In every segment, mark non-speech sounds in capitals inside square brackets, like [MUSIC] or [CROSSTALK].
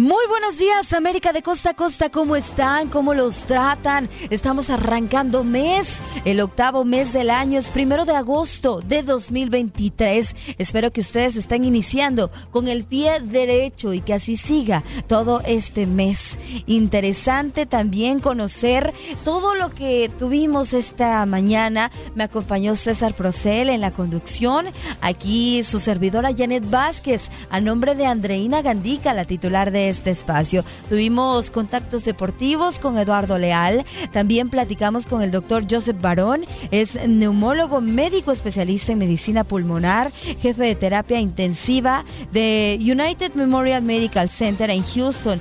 Muy buenos días, América de costa a costa. ¿Cómo están? ¿Cómo los tratan? Estamos arrancando mes. El octavo mes del año es primero de agosto de 2023. Espero que ustedes estén iniciando con el pie derecho y que así siga todo este mes. Interesante también conocer todo lo que tuvimos esta mañana. Me acompañó César Procel en la conducción. Aquí su servidora Janet Vázquez, a nombre de Andreina Gandica, la titular de este espacio. Tuvimos contactos deportivos con Eduardo Leal, también platicamos con el doctor Joseph Barón, es neumólogo médico especialista en medicina pulmonar, jefe de terapia intensiva de United Memorial Medical Center en Houston.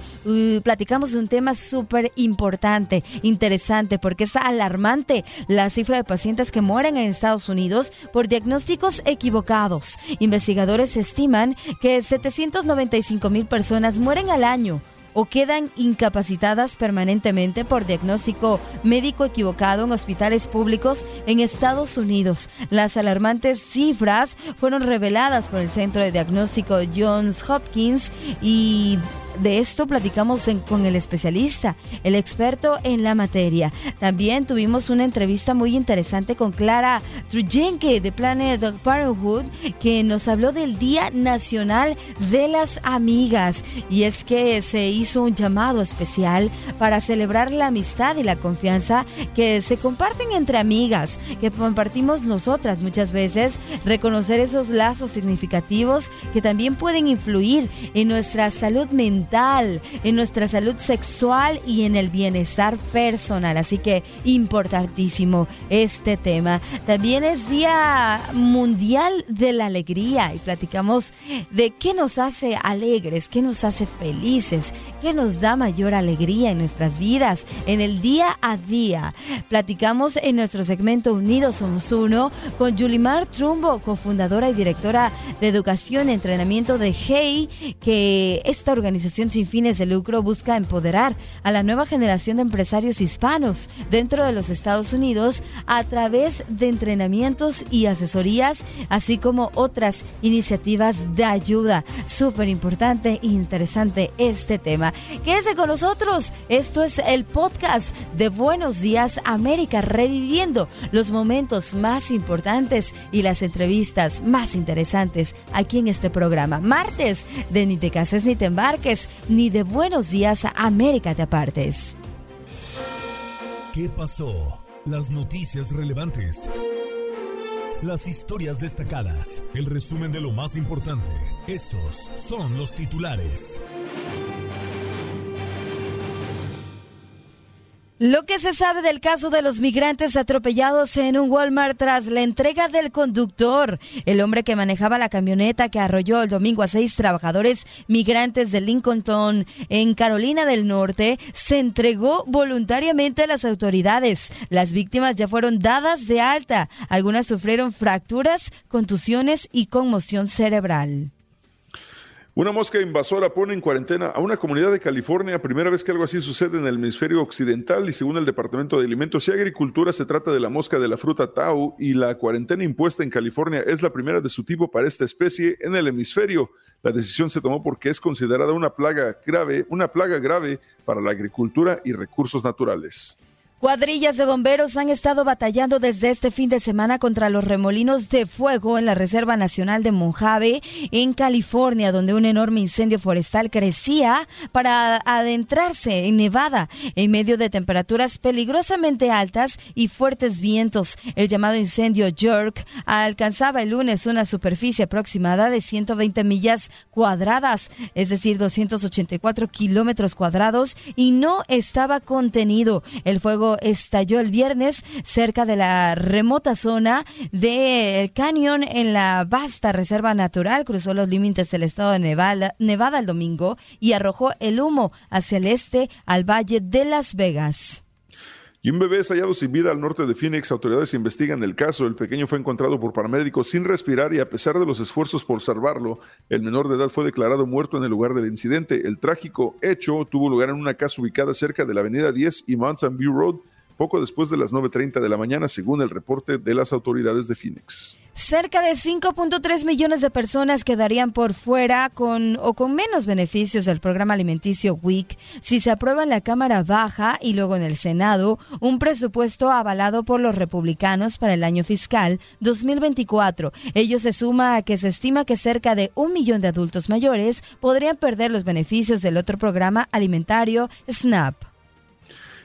Platicamos de un tema súper importante, interesante, porque es alarmante la cifra de pacientes que mueren en Estados Unidos por diagnósticos equivocados. Investigadores estiman que 795 mil personas mueren al año o quedan incapacitadas permanentemente por diagnóstico médico equivocado en hospitales públicos en Estados Unidos. Las alarmantes cifras fueron reveladas por el Centro de Diagnóstico Johns Hopkins y de esto platicamos con el especialista, el experto en la materia. También tuvimos una entrevista muy interesante con Clara Trujenke de Planet Parenthood, que nos habló del Día Nacional de las Amigas. Y es que se hizo un llamado especial para celebrar la amistad y la confianza que se comparten entre amigas, que compartimos nosotras muchas veces, reconocer esos lazos significativos que también pueden influir en nuestra salud mental en nuestra salud sexual y en el bienestar personal. Así que importantísimo este tema. También es Día Mundial de la Alegría y platicamos de qué nos hace alegres, qué nos hace felices, qué nos da mayor alegría en nuestras vidas, en el día a día. Platicamos en nuestro segmento Unidos Somos Uno con Yulimar Trumbo, cofundadora y directora de Educación y Entrenamiento de HEY, que esta organización sin fines de lucro busca empoderar a la nueva generación de empresarios hispanos dentro de los Estados Unidos a través de entrenamientos y asesorías, así como otras iniciativas de ayuda. Súper importante e interesante este tema. Quédese con nosotros. Esto es el podcast de Buenos Días América, reviviendo los momentos más importantes y las entrevistas más interesantes aquí en este programa. Martes de Ni te cases ni te embarques ni de Buenos Días América de Apartes. ¿Qué pasó? Las noticias relevantes. Las historias destacadas. El resumen de lo más importante. Estos son los titulares. Lo que se sabe del caso de los migrantes atropellados en un Walmart tras la entrega del conductor, el hombre que manejaba la camioneta que arrolló el domingo a seis trabajadores migrantes de Lincoln en Carolina del Norte, se entregó voluntariamente a las autoridades. Las víctimas ya fueron dadas de alta. Algunas sufrieron fracturas, contusiones y conmoción cerebral. Una mosca invasora pone en cuarentena a una comunidad de California, primera vez que algo así sucede en el hemisferio occidental y según el Departamento de Alimentos y Agricultura se trata de la mosca de la fruta Tau y la cuarentena impuesta en California es la primera de su tipo para esta especie en el hemisferio. La decisión se tomó porque es considerada una plaga grave, una plaga grave para la agricultura y recursos naturales. Cuadrillas de bomberos han estado batallando desde este fin de semana contra los remolinos de fuego en la Reserva Nacional de Mojave, en California, donde un enorme incendio forestal crecía para adentrarse en Nevada en medio de temperaturas peligrosamente altas y fuertes vientos. El llamado incendio Jerk alcanzaba el lunes una superficie aproximada de 120 millas cuadradas, es decir, 284 kilómetros cuadrados, y no estaba contenido. El fuego estalló el viernes cerca de la remota zona del cañón en la vasta reserva natural. Cruzó los límites del estado de Nevada, Nevada el domingo y arrojó el humo hacia el este al valle de Las Vegas. Y un bebé es hallado sin vida al norte de Phoenix. Autoridades investigan el caso. El pequeño fue encontrado por paramédicos sin respirar y a pesar de los esfuerzos por salvarlo, el menor de edad fue declarado muerto en el lugar del incidente. El trágico hecho tuvo lugar en una casa ubicada cerca de la avenida 10 y Mountain View Road, poco después de las 9.30 de la mañana, según el reporte de las autoridades de Phoenix. Cerca de 5.3 millones de personas quedarían por fuera con o con menos beneficios del programa alimenticio WIC si se aprueba en la Cámara Baja y luego en el Senado un presupuesto avalado por los republicanos para el año fiscal 2024. Ello se suma a que se estima que cerca de un millón de adultos mayores podrían perder los beneficios del otro programa alimentario SNAP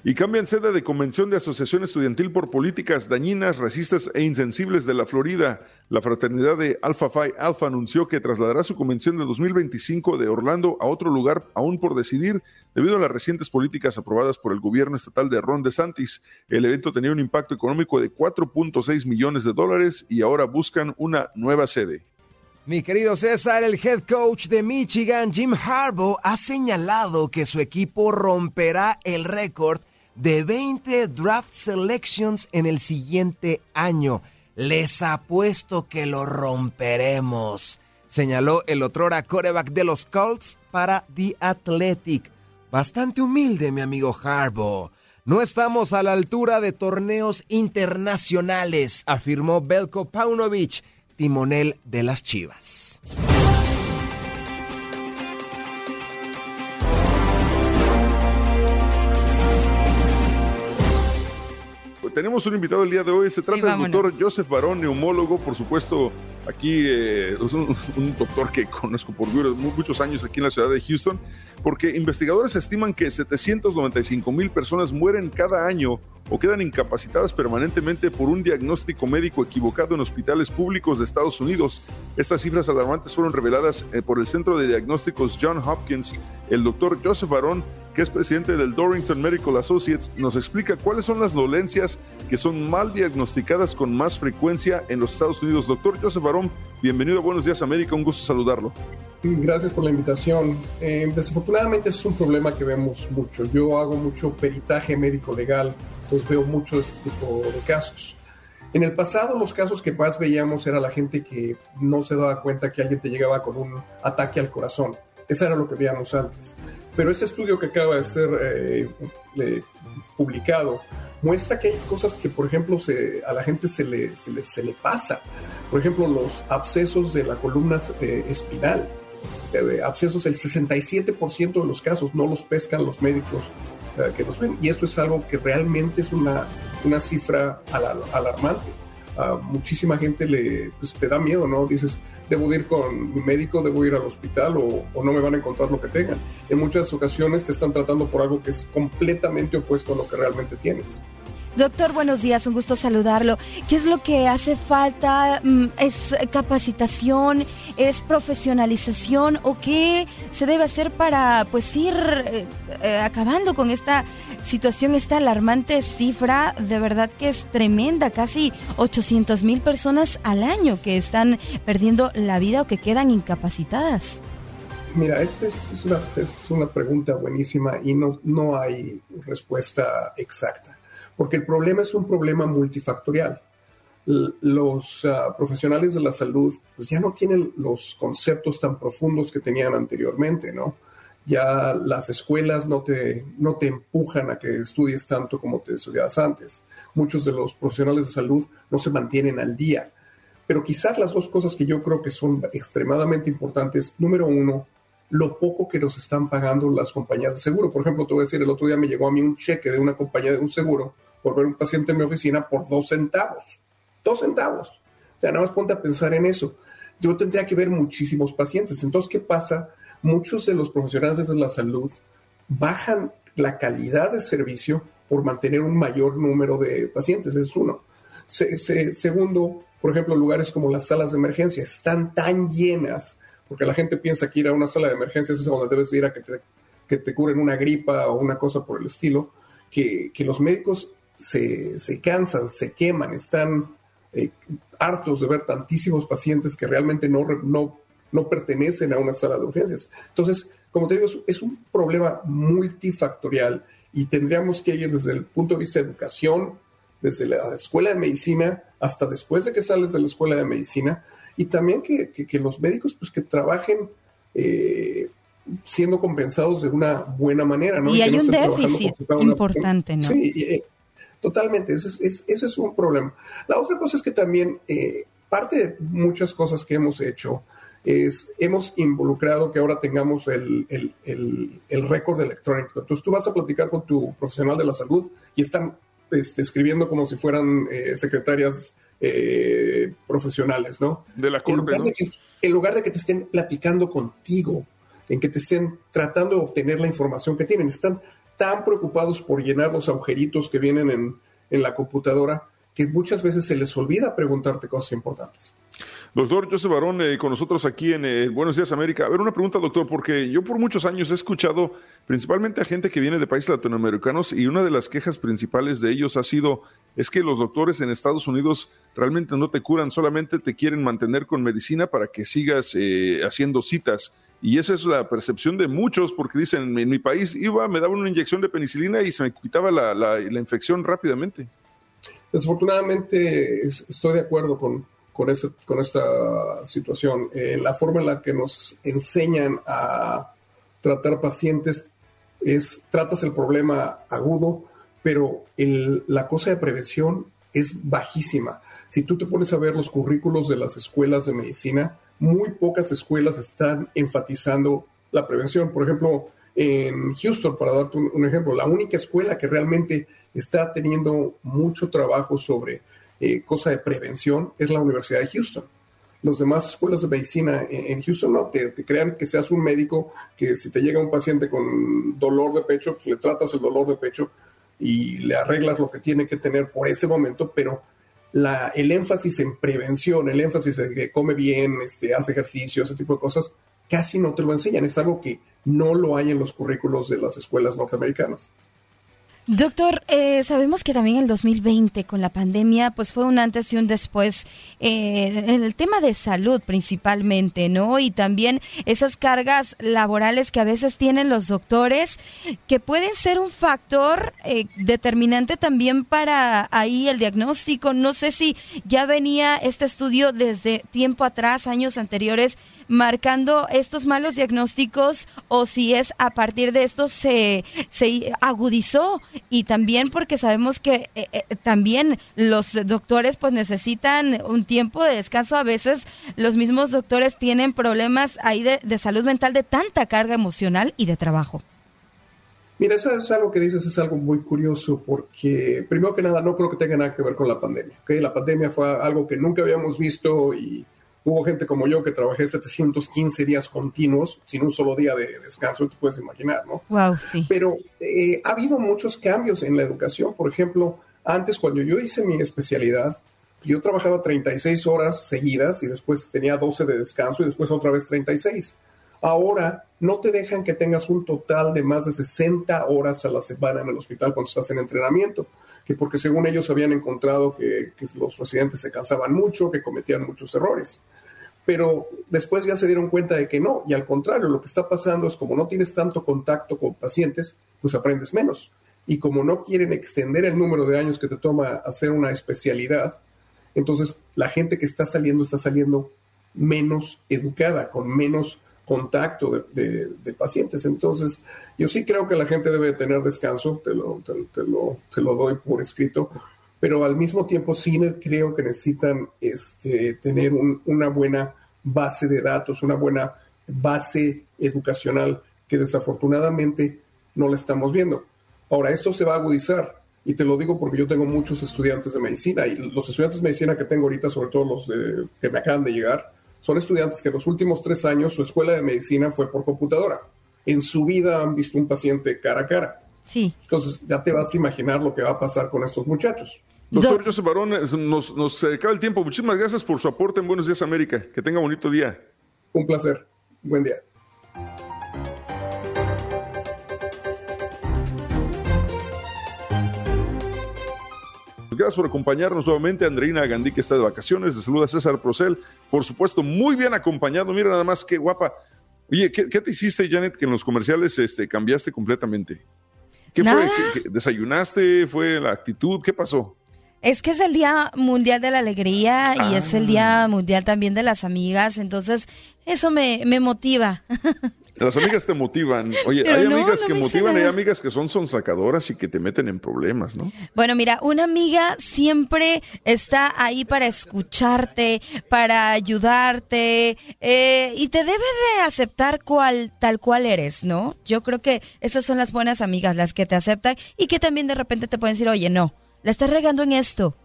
y cambian sede de convención de asociación estudiantil por políticas dañinas, racistas e insensibles de la Florida. La fraternidad de Alpha Phi Alpha anunció que trasladará su convención de 2025 de Orlando a otro lugar aún por decidir debido a las recientes políticas aprobadas por el gobierno estatal de Ron DeSantis. El evento tenía un impacto económico de 4.6 millones de dólares y ahora buscan una nueva sede. Mi querido César, el head coach de Michigan, Jim Harbaugh, ha señalado que su equipo romperá el récord de 20 draft selections en el siguiente año. Les apuesto que lo romperemos, señaló el otrora coreback de los Colts para The Athletic. Bastante humilde, mi amigo Harbaugh. No estamos a la altura de torneos internacionales, afirmó Belko Paunovic, timonel de las Chivas. Tenemos un invitado el día de hoy. Se trata del doctor Joseph Barón, neumólogo, por supuesto, aquí eh, es un, doctor que conozco por muchos años aquí en la ciudad de Houston, porque investigadores estiman que 795 mil personas mueren cada año o quedan incapacitadas permanentemente por un diagnóstico médico equivocado en hospitales públicos de Estados Unidos. Estas cifras alarmantes fueron reveladas eh, por el Centro de Diagnósticos John Hopkins. El doctor Joseph Barón, que es presidente del Dorrington Medical Associates, nos explica cuáles son las dolencias que son mal diagnosticadas con más frecuencia en los Estados Unidos. Doctor Joseph Barón, bienvenido a Buenos Días América, un gusto saludarlo. Gracias por la invitación. Eh, desafortunadamente es un problema que vemos mucho. Yo hago mucho peritaje médico legal entonces veo mucho este tipo de casos. En el pasado los casos que más veíamos era la gente que no se daba cuenta que alguien te llegaba con un ataque al corazón. Eso era lo que veíamos antes. Pero este estudio que acaba de ser eh, eh, publicado muestra que hay cosas que, por ejemplo, a la gente se le, pasa. Por ejemplo, los abscesos de la columna eh, espinal. abscesos, el 67% de los casos no los pescan los médicos que nos ven. Y esto es algo que realmente es una, una cifra alarmante. A muchísima gente le pues, te da miedo, ¿no? Dices, debo ir con mi médico, debo ir al hospital o, o, no me van a encontrar lo que tengan. En muchas ocasiones te están tratando por algo que es completamente opuesto a lo que realmente tienes. Doctor, buenos días, un gusto saludarlo. ¿Qué es lo que hace falta? Mm, ¿Es capacitación? ¿Es profesionalización? ¿O qué se debe hacer para pues ir eh, eh, acabando con esta situación, esta alarmante cifra? De verdad que es tremenda, casi 800 mil personas al año que están perdiendo la vida o que quedan incapacitadas. Mira, esa es, una, es una pregunta buenísima y no, no hay respuesta exacta porque el problema es un problema multifactorial. los ah, profesionales de la salud pues ya no tienen los conceptos tan profundos que tenían anteriormente, ¿no? Ya las escuelas no te, no te empujan a que estudies tanto como te estudiabas antes. Muchos de los profesionales de salud no se mantienen al día. Pero quizás las dos cosas que yo creo que son extremadamente importantes, número uno, lo poco que nos están pagando las compañías de seguro. Por ejemplo, te voy a decir, el otro día me llegó a mí un cheque de una compañía de un seguro por ver un paciente en mi oficina por dos centavos dos centavos. O sea, nada más ponte a pensar en eso. Yo tendría que ver muchísimos pacientes. Entonces, ¿qué pasa? Muchos de los profesionales de la salud bajan la calidad de servicio por mantener un mayor número de pacientes. Es uno. segundo, por ejemplo, lugares como las salas de emergencia están tan llenas, porque la gente piensa que ir a una sala de emergencias es donde debes ir a que te, que te curen una gripa o una cosa por el estilo, que, que los médicos se, se, cansan, se queman, están eh, hartos de ver tantísimos pacientes que realmente no, no, no pertenecen a una sala de urgencias. Entonces, como te digo, es un problema multifactorial y tendríamos que ir desde el punto de vista de educación, desde la escuela de medicina hasta después de que sales de la escuela de medicina y también que, que, los médicos pues que trabajen eh, siendo compensados de una buena manera. ¿no? Y, hay un déficit importante, ¿no? Sí, eh, Totalmente, ese es, ese es un problema. La otra cosa es que también eh, parte de muchas cosas que hemos hecho es, hemos involucrado que ahora tengamos el, el, el, récord electrónico. Entonces tú vas a platicar con tu profesional de la salud y están este, escribiendo como si fueran eh, secretarias eh, profesionales, ¿no? De la corte, en lugar, en lugar de que te estén platicando contigo, en que te estén tratando de obtener la información que tienen, están tan preocupados por llenar los agujeritos que vienen en, la computadora que muchas veces se les olvida preguntarte cosas importantes. Doctor José Barón, eh, con nosotros aquí en eh, Buenos Días América. A ver, una pregunta, doctor, porque yo por muchos años he escuchado principalmente a gente que viene de países latinoamericanos y una de las quejas principales de ellos ha sido es que los doctores en Estados Unidos realmente no te curan, solamente te quieren mantener con medicina para que sigas eh, haciendo citas. Y esa es la percepción de muchos, porque dicen, en mi país iba, me daba una inyección de penicilina y se me quitaba la, la, infección rápidamente. Desafortunadamente estoy de acuerdo con, con, ese, con esta situación. Eh, la forma en la que nos enseñan a tratar pacientes es, tratas el problema agudo, pero la cosa de prevención es bajísima. Si tú te pones a ver los currículos de las escuelas de medicina, muy pocas escuelas están enfatizando la prevención. Por ejemplo, en Houston, para darte un, ejemplo, la única escuela que realmente está teniendo mucho trabajo sobre eh, cosa de prevención es la Universidad de Houston. Las demás escuelas de medicina en, Houston no te, crean que seas un médico que si te llega un paciente con dolor de pecho, pues le tratas el dolor de pecho y le arreglas lo que tiene que tener por ese momento, pero el énfasis en prevención, el énfasis en que come bien, este, hace ejercicio, ese tipo de cosas, casi no te lo enseñan. Es algo que no lo hay en los currículos de las escuelas norteamericanas. Doctor, eh, sabemos que también el 2020 con la pandemia pues fue un antes y un después eh, en el tema de salud principalmente, ¿no? Y también esas cargas laborales que a veces tienen los doctores que pueden ser un factor eh, determinante también para ahí el diagnóstico. No sé si ya venía este estudio desde tiempo atrás, años anteriores, marcando estos malos diagnósticos o si es a partir de esto se, se agudizó y también porque sabemos que eh, eh, también los doctores pues necesitan un tiempo de descanso. A veces los mismos doctores tienen problemas ahí de, de salud mental de tanta carga emocional y de trabajo. Mira, eso es algo que dices, es algo muy curioso porque, primero que nada, no creo que tenga nada que ver con la pandemia. ¿okay? La pandemia fue algo que nunca habíamos visto y Hubo gente como yo que trabajé 715 días continuos sin un solo día de descanso, te puedes imaginar, ¿no? Wow, sí. Pero eh, ha habido muchos cambios en la educación. Por ejemplo, antes cuando yo hice mi especialidad, yo trabajaba 36 horas seguidas y después tenía 12 de descanso y después otra vez 36. Ahora no te dejan que tengas un total de más de 60 horas a la semana en el hospital cuando estás en entrenamiento que porque según ellos habían encontrado que, los residentes se cansaban mucho, que cometían muchos errores. Pero después ya se dieron cuenta de que no, y al contrario, lo que está pasando es como no tienes tanto contacto con pacientes, pues aprendes menos. Y como no quieren extender el número de años que te toma hacer una especialidad, Entonces, la gente que está saliendo está saliendo menos educada, con menos contacto de, pacientes. Entonces, yo sí creo que la gente debe tener descanso, te lo, te, lo, te lo doy por escrito, pero al mismo tiempo sí creo que necesitan este, tener una buena base de datos, una buena base educacional que desafortunadamente no la estamos viendo. Ahora, esto se va a agudizar y te lo digo porque yo tengo muchos estudiantes de medicina y los estudiantes de medicina que tengo ahorita, sobre todo los que me acaban de llegar, son estudiantes que los últimos tres años su escuela de medicina fue por computadora. En su vida han visto un paciente cara a cara. Sí. Entonces ya te vas a imaginar lo que va a pasar con estos muchachos. Doctor José Barón, nos, nos acaba el tiempo. Muchísimas gracias por su aporte en Buenos Días América. Que tenga bonito día. Un placer. Buen día. Gracias por acompañarnos nuevamente. Andreina Gandhi, que está de vacaciones. Le saluda César Procel. Por supuesto, muy bien acompañado. Mira nada más qué guapa. Oye, ¿qué, te hiciste, Janet, que en los comerciales este, cambiaste completamente? ¿Qué fue? ¿Desayunaste? ¿Fue la actitud? ¿Qué pasó? Es que es el Día Mundial de la Alegría y es el Día ah. Mundial también de las amigas, entonces eso me, me motiva. [LAUGHS] Las amigas te motivan. Oye, hay amigas que motivan, hay amigas que son sonsacadoras y que te meten en problemas, ¿no? Bueno, mira, una amiga siempre está ahí para escucharte, para ayudarte eh, y te debe de aceptar cual, tal cual eres, ¿no? Yo creo que esas son las buenas amigas, las que te aceptan y que también de repente te pueden decir, oye, no, la estás regando en esto.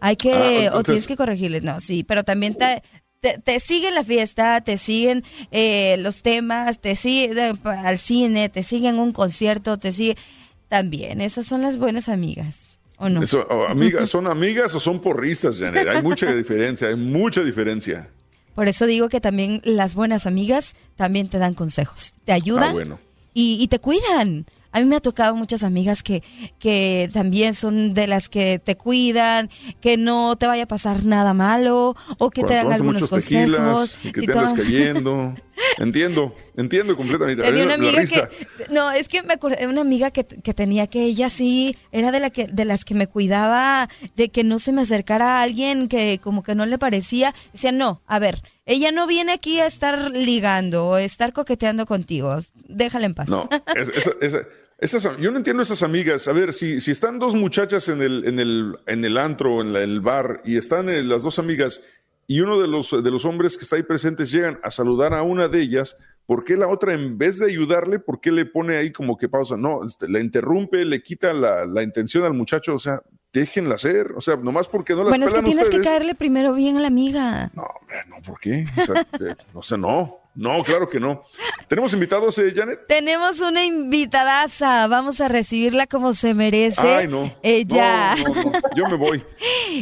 Hay que, ah, o tienes que corregirle, no, sí, pero también te, te, siguen la fiesta, te siguen eh, los temas, te siguen al cine, te siguen un concierto, te siguen también. Esas son las buenas amigas. ¿O no? amigas, ¿Son amigas o son porristas, Janet? Hay mucha [LAUGHS] diferencia, hay mucha diferencia. Por eso digo que también las buenas amigas también te dan consejos, te ayudan ah, y, y, te cuidan. A mí me ha tocado muchas amigas que, que también son de las que te cuidan, que no te vaya a pasar nada malo o que te dan algunos consejos. que te andas cayendo. [LAUGHS] Entiendo, entiendo completamente. Tenía una amiga que, no, es que me acordé de una amiga que, que, tenía que ella sí era de la que de las que me cuidaba de que no se me acercara a alguien que como que no le parecía. Decía, no, a ver, ella no viene aquí a estar ligando o estar coqueteando contigo. Déjala en paz. No, es, yo no entiendo esas amigas. A ver, si, si están dos muchachas en el, en el, en el antro, en, el bar, y están eh, las dos amigas, y uno de los, de los hombres que está ahí presentes llegan a saludar a una de ellas, ¿por qué la otra, en vez de ayudarle, por qué le pone ahí como que pausa? No, este, la interrumpe, le quita la, la intención al muchacho. O sea, déjenla hacer. O sea, nomás porque no las Bueno, es que tienes que caerle primero bien a la amiga. No, hombre, no, ¿por qué? O sea, [LAUGHS] no sé, no. No, claro que no. ¿Tenemos invitados, eh, Janet? Tenemos una invitadaza. Vamos a recibirla como se merece. Ay, no. Ella. No, no, Yo me voy.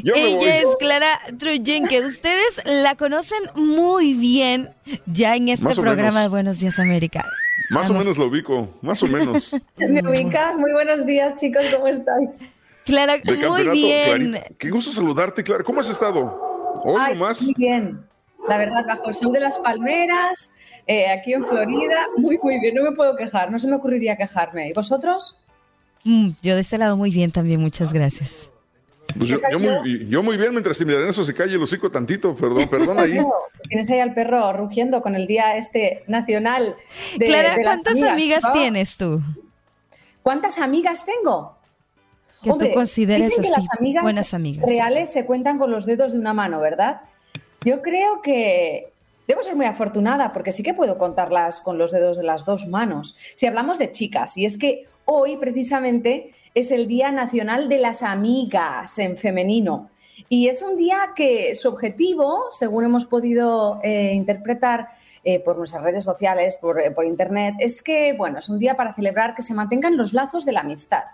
Yo Ella me voy. es Clara Truyen, que ustedes la conocen muy bien ya en este programa de Buenos Días América. Más o menos lo ubico, más o menos. [LAUGHS] ¿Me ubicas? Muy buenos días, chicos, ¿cómo estáis? Clara, muy bien. Qué gusto saludarte, Clara. ¿Cómo has estado? Hoy nomás. Muy bien. La verdad, bajo el sol de las palmeras, eh, aquí en Florida, muy, muy bien. No me puedo quejar, no se me ocurriría quejarme. ¿Y vosotros? Mm, yo de este lado muy bien también, muchas gracias. Pues yo, muy, bien, mientras si miran eso se calle el hocico tantito, perdón, perdón ahí. [LAUGHS] Tienes ahí al perro rugiendo con el día este nacional. De, Clara, ¿cuántas amigas, tienes tú? ¿Cuántas amigas tengo? Que tú consideres así buenas amigas. Reales se cuentan con los dedos de una mano, ¿verdad? Yo creo que debo ser muy afortunada porque sí que puedo contarlas con los dedos de las dos manos. Si hablamos de chicas, y es que hoy precisamente es el Día Nacional de las Amigas en femenino. Y es un día que su objetivo, según hemos podido eh, interpretar eh, por nuestras redes sociales, por, eh, por Internet, es que, bueno, es un día para celebrar que se mantengan los lazos de la amistad.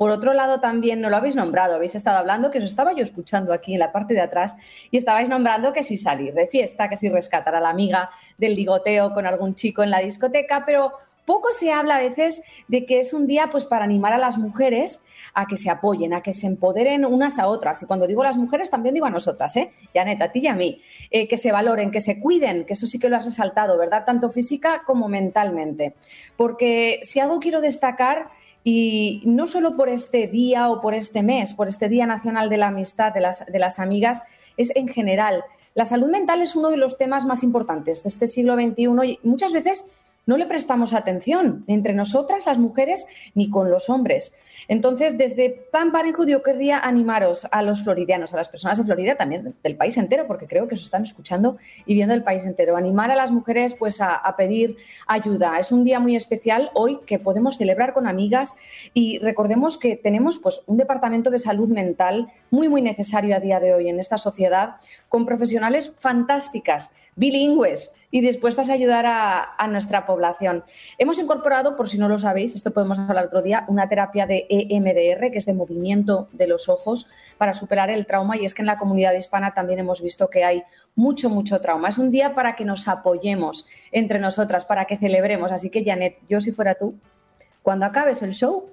Por otro lado, también no lo habéis nombrado, habéis estado hablando, que os estaba yo escuchando aquí en la parte de atrás, y estabais nombrando que si salir de fiesta, que si rescatar a la amiga del ligoteo con algún chico en la discoteca, pero poco se habla a veces de que es un día pues para animar a las mujeres a que se apoyen, a que se empoderen unas a otras. Y cuando digo las mujeres, también digo a nosotras, ¿eh? Janet, a ti y a mí. Eh, que se valoren, que se cuiden, que eso sí que lo has resaltado, ¿verdad? Tanto física como mentalmente. Porque si algo quiero destacar y no solo por este día o por este mes, por este Día Nacional de la Amistad de las, de las Amigas, es en general. La salud mental es uno de los temas más importantes de este siglo XXI y muchas veces no le prestamos atención entre nosotras, las mujeres, ni con los hombres. Entonces, desde Plan Parenthood yo querría animaros a los floridianos, a las personas de Florida, también del país entero, porque creo que os están escuchando y viendo el país entero, animar a las mujeres pues a, a pedir ayuda. Es un día muy especial hoy que podemos celebrar con amigas y recordemos que tenemos pues un departamento de salud mental muy muy necesario a día de hoy en esta sociedad con profesionales fantásticas, bilingües y dispuestas a ayudar a, nuestra población. Hemos incorporado, por si no lo sabéis, esto podemos hablar otro día, una terapia de EMDR, que es de movimiento de los ojos, para superar el trauma. Y es que en la comunidad hispana también hemos visto que hay mucho, mucho trauma. Es un día para que nos apoyemos entre nosotras, para que celebremos. Así que, Janet, yo si fuera tú, cuando acabes el show,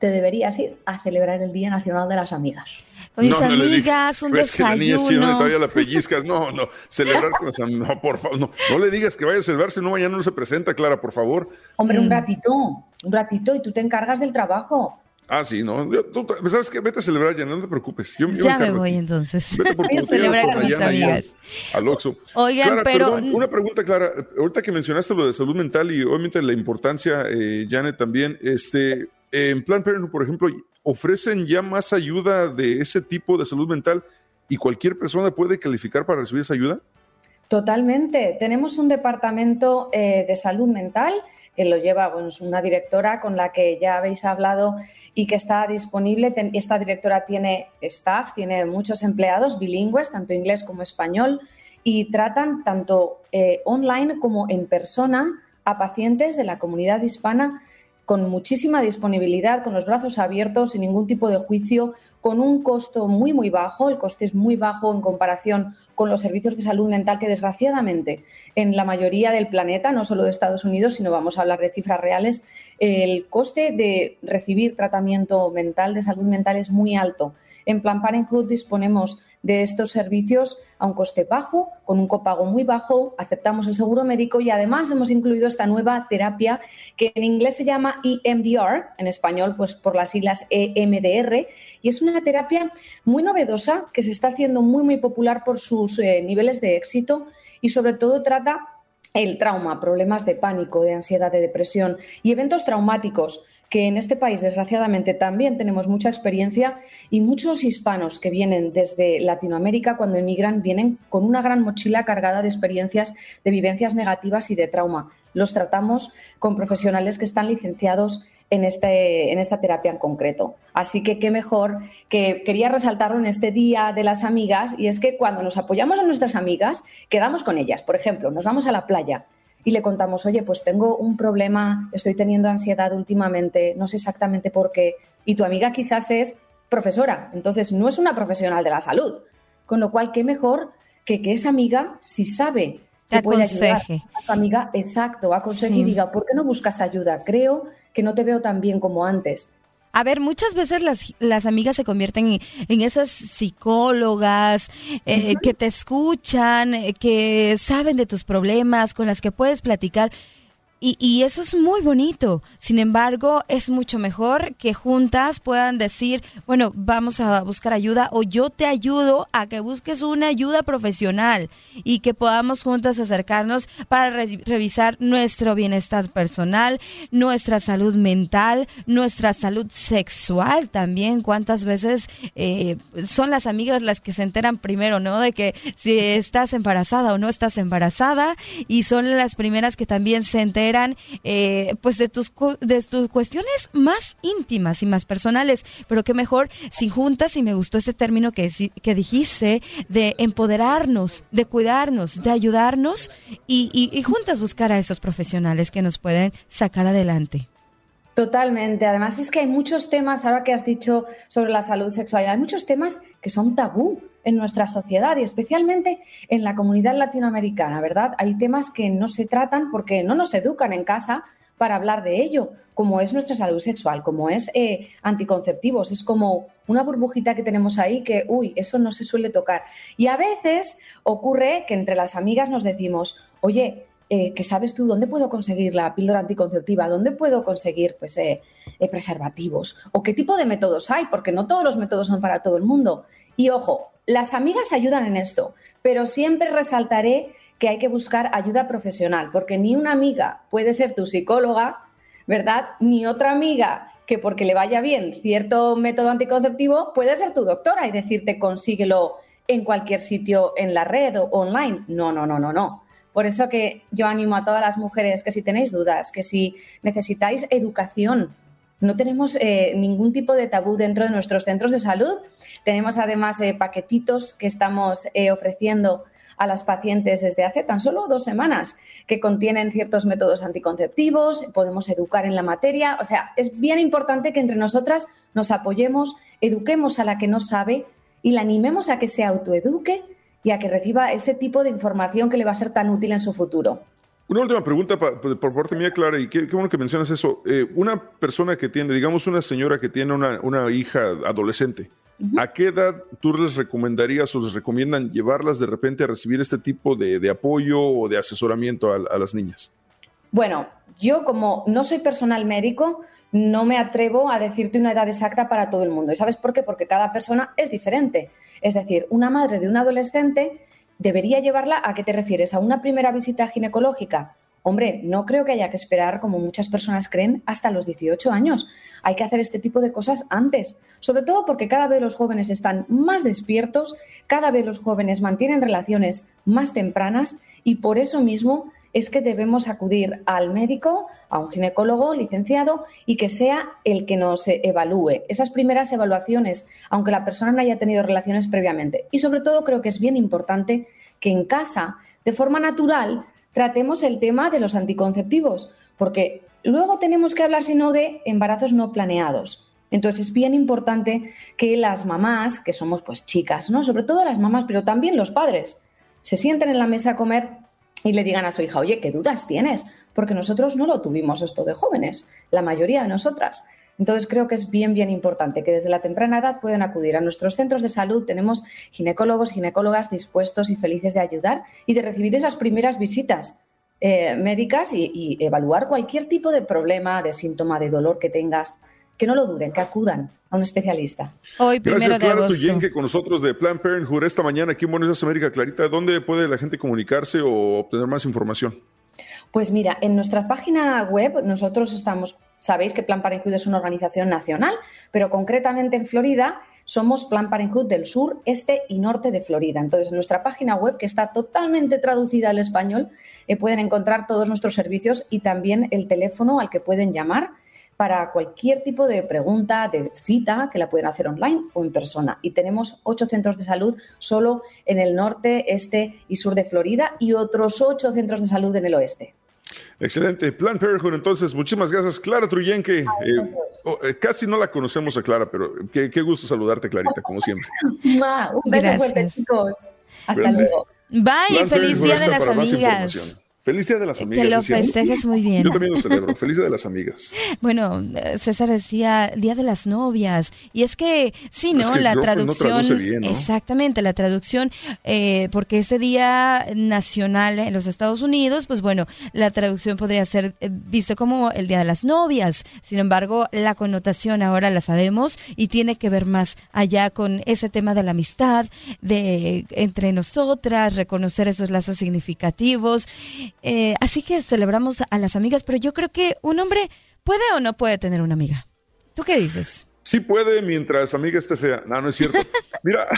te deberías ir a celebrar el Día Nacional de las Amigas. Con mis amigas, un desayuno. Que la todavía la pellizcas. No, no, [LAUGHS] celebrar con las No, por favor, no, no le digas que vaya a celebrar, si no mañana no se presenta, Clara, por favor. Hombre, un mm. ratito, un ratito, y tú te encargas del trabajo. Ah, sí, no. tú, ¿Sabes qué? Vete a celebrar ya, no te preocupes. ya me, voy entonces. Vete por [LAUGHS] voy a celebrar con mis amigas. Al Oxxo. Oigan, pero... una pregunta, Clara. Ahorita que mencionaste lo de salud mental y obviamente la importancia, eh, Janet, también, este, en Plan Parenthood, por ejemplo, ofrecen ya más ayuda de ese tipo de salud mental y cualquier persona puede calificar para recibir esa ayuda? Totalmente. Tenemos un departamento eh, de salud mental que lo lleva bueno, una directora con la que ya habéis hablado y que está disponible. Esta directora tiene staff, tiene muchos empleados bilingües, tanto inglés como español, y tratan tanto eh, online como en persona a pacientes de la comunidad hispana con muchísima disponibilidad, con los brazos abiertos, sin ningún tipo de juicio, con un costo muy, muy bajo. El coste es muy bajo en comparación con los servicios de salud mental que desgraciadamente en la mayoría del planeta, no solo de Estados Unidos, sino vamos a hablar de cifras reales, el coste de recibir tratamiento mental, de salud mental, es muy alto. En Plan Parenthood disponemos de estos servicios a un coste bajo, con un copago muy bajo, aceptamos el seguro médico y además hemos incluido esta nueva terapia que en inglés se llama EMDR, en español pues por las siglas EMDR, y es una terapia muy novedosa que se está haciendo muy muy popular por sus eh, niveles de éxito y sobre todo trata el trauma, problemas de pánico, de ansiedad, de depresión y eventos traumáticos que en este país, desgraciadamente, también tenemos mucha experiencia y muchos hispanos que vienen desde Latinoamérica, cuando emigran, vienen con una gran mochila cargada de experiencias, de vivencias negativas y de trauma. Los tratamos con profesionales que están licenciados en, este, en esta terapia en concreto. Así que qué mejor que quería resaltarlo en este Día de las Amigas y es que cuando nos apoyamos a nuestras amigas, quedamos con ellas. Por ejemplo, nos vamos a la playa y le contamos, oye, pues tengo un problema, estoy teniendo ansiedad últimamente, no sé exactamente por qué, y tu amiga quizás es profesora, entonces no es una profesional de la salud. Con lo cual, qué mejor que que esa amiga, si sabe que puede ayudar a tu amiga, exacto, aconseje y diga, ¿por qué no buscas ayuda? Creo que no te veo tan bien como antes. A ver, muchas veces las, las amigas se convierten en, esas psicólogas eh, que te escuchan, eh, que saben de tus problemas, con las que puedes platicar. Y, eso es muy bonito. Sin embargo, es mucho mejor que juntas puedan decir, bueno, vamos a buscar ayuda o yo te ayudo a que busques una ayuda profesional y que podamos juntas acercarnos para revisar nuestro bienestar personal, nuestra salud mental, nuestra salud sexual también. ¿Cuántas veces eh, son las amigas las que se enteran primero, ¿no? De que si estás embarazada o no estás embarazada y son las primeras que también se enteran eh, pues de tus, de tus cuestiones más íntimas y más personales. Pero qué mejor si juntas, y me gustó ese término que, que dijiste, de empoderarnos, de cuidarnos, de ayudarnos y, y juntas buscar a esos profesionales que nos pueden sacar adelante. Totalmente. Además es que hay muchos temas, ahora que has dicho sobre la salud sexual, hay muchos temas que son tabú en nuestra sociedad y especialmente en la comunidad latinoamericana, ¿verdad? Hay temas que no se tratan porque no nos educan en casa para hablar de ello, como es nuestra salud sexual, como es eh, anticonceptivos, es como una burbujita que tenemos ahí que, uy, eso no se suele tocar. Y a veces ocurre que entre las amigas nos decimos, oye, eh, que sabes tú dónde puedo conseguir la píldora anticonceptiva, dónde puedo conseguir pues, eh, eh, preservativos o qué tipo de métodos hay, porque no todos los métodos son para todo el mundo. Y ojo, las amigas ayudan en esto, pero siempre resaltaré que hay que buscar ayuda profesional, porque ni una amiga puede ser tu psicóloga, ¿verdad? Ni otra amiga que porque le vaya bien cierto método anticonceptivo puede ser tu doctora y decirte consíguelo en cualquier sitio en la red o online. No, no, no, no, no. Por eso que yo animo a todas las mujeres que si tenéis dudas, que si necesitáis educación, no tenemos eh, ningún tipo de tabú dentro de nuestros centros de salud. Tenemos además eh, paquetitos que estamos eh, ofreciendo a las pacientes desde hace tan solo dos semanas, que contienen ciertos métodos anticonceptivos, podemos educar en la materia. O sea, es bien importante que entre nosotras nos apoyemos, eduquemos a la que no sabe y la animemos a que se autoeduque y a que reciba ese tipo de información que le va a ser tan útil en su futuro. Una última pregunta por parte mía, Clara, y qué, bueno que mencionas eso. Eh, una persona que tiene, digamos, una señora que tiene una, hija adolescente, ¿a qué edad tú les recomendarías o les recomiendan llevarlas de repente a recibir este tipo de, apoyo o de asesoramiento a, a las niñas? Bueno, yo como no soy personal médico, no me atrevo a decirte una edad exacta para todo el mundo. ¿Y sabes por qué? Porque cada persona es diferente. Es decir, una madre de un adolescente debería llevarla a qué te refieres, a una primera visita ginecológica. Hombre, no creo que haya que esperar, como muchas personas creen, hasta los 18 años. Hay que hacer este tipo de cosas antes, sobre todo porque cada vez los jóvenes están más despiertos, cada vez los jóvenes mantienen relaciones más tempranas y por eso mismo es que debemos acudir al médico, a un ginecólogo licenciado y que sea el que nos evalúe. Esas primeras evaluaciones, aunque la persona no haya tenido relaciones previamente. Y sobre todo creo que es bien importante que en casa, de forma natural, tratemos el tema de los anticonceptivos, porque luego tenemos que hablar, si no, de embarazos no planeados. Entonces es bien importante que las mamás, que somos pues chicas, ¿no? Sobre todo las mamás, pero también los padres, se sienten en la mesa a comer y le digan a su hija, oye, ¿qué dudas tienes? Porque nosotros no lo tuvimos esto de jóvenes, la mayoría de nosotras. Entonces creo que es bien, bien importante que desde la temprana edad puedan acudir a nuestros centros de salud. Tenemos ginecólogos, ginecólogas dispuestos y felices de ayudar y de recibir esas primeras visitas eh, médicas y, y evaluar cualquier tipo de problema, de síntoma, de dolor que tengas que no lo duden, que acudan a un especialista. Hoy, primero Gracias, Clara Tuyenque, con nosotros de Plan Parenthood esta mañana aquí en Buenos Aires, América. Clarita, ¿dónde puede la gente comunicarse o obtener más información? Pues mira, en nuestra página web nosotros estamos, sabéis que Plan Parenthood es una organización nacional, pero concretamente en Florida somos Plan Parenthood del sur, este y norte de Florida. Entonces, en nuestra página web, que está totalmente traducida al español, eh, pueden encontrar todos nuestros servicios y también el teléfono al que pueden llamar para cualquier tipo de pregunta, de cita, que la pueden hacer online o en persona. Y tenemos ocho centros de salud solo en el norte, este y sur de Florida y otros ocho centros de salud en el oeste. Excelente. Plan Parenthood, entonces, muchísimas gracias. Clara Truyenque, eh, oh, eh, casi no la conocemos a Clara, pero qué, gusto saludarte, Clarita, como siempre. [LAUGHS] un beso fuerte, chicos. Hasta luego. Bye, feliz día de las amigas. Feliz Día de las Amigas. Que lo festejes muy bien. Yo también lo celebro. Feliz Día de las Amigas. [LAUGHS] Bueno, César decía Día de las Novias. Y es que, sí, ¿no? la traducción. Exactamente, la traducción, eh, porque ese Día Nacional en los Estados Unidos, pues bueno, la traducción podría ser eh, visto como el Día de las Novias. Sin embargo, la connotación ahora la sabemos y tiene que ver más allá con ese tema de la amistad, de entre nosotras, reconocer esos lazos significativos eh, así que celebramos a las amigas, pero yo creo que un hombre puede o no puede tener una amiga. ¿Tú qué dices? Sí puede mientras amiga esté fea. No, no es cierto. [LAUGHS] Mira,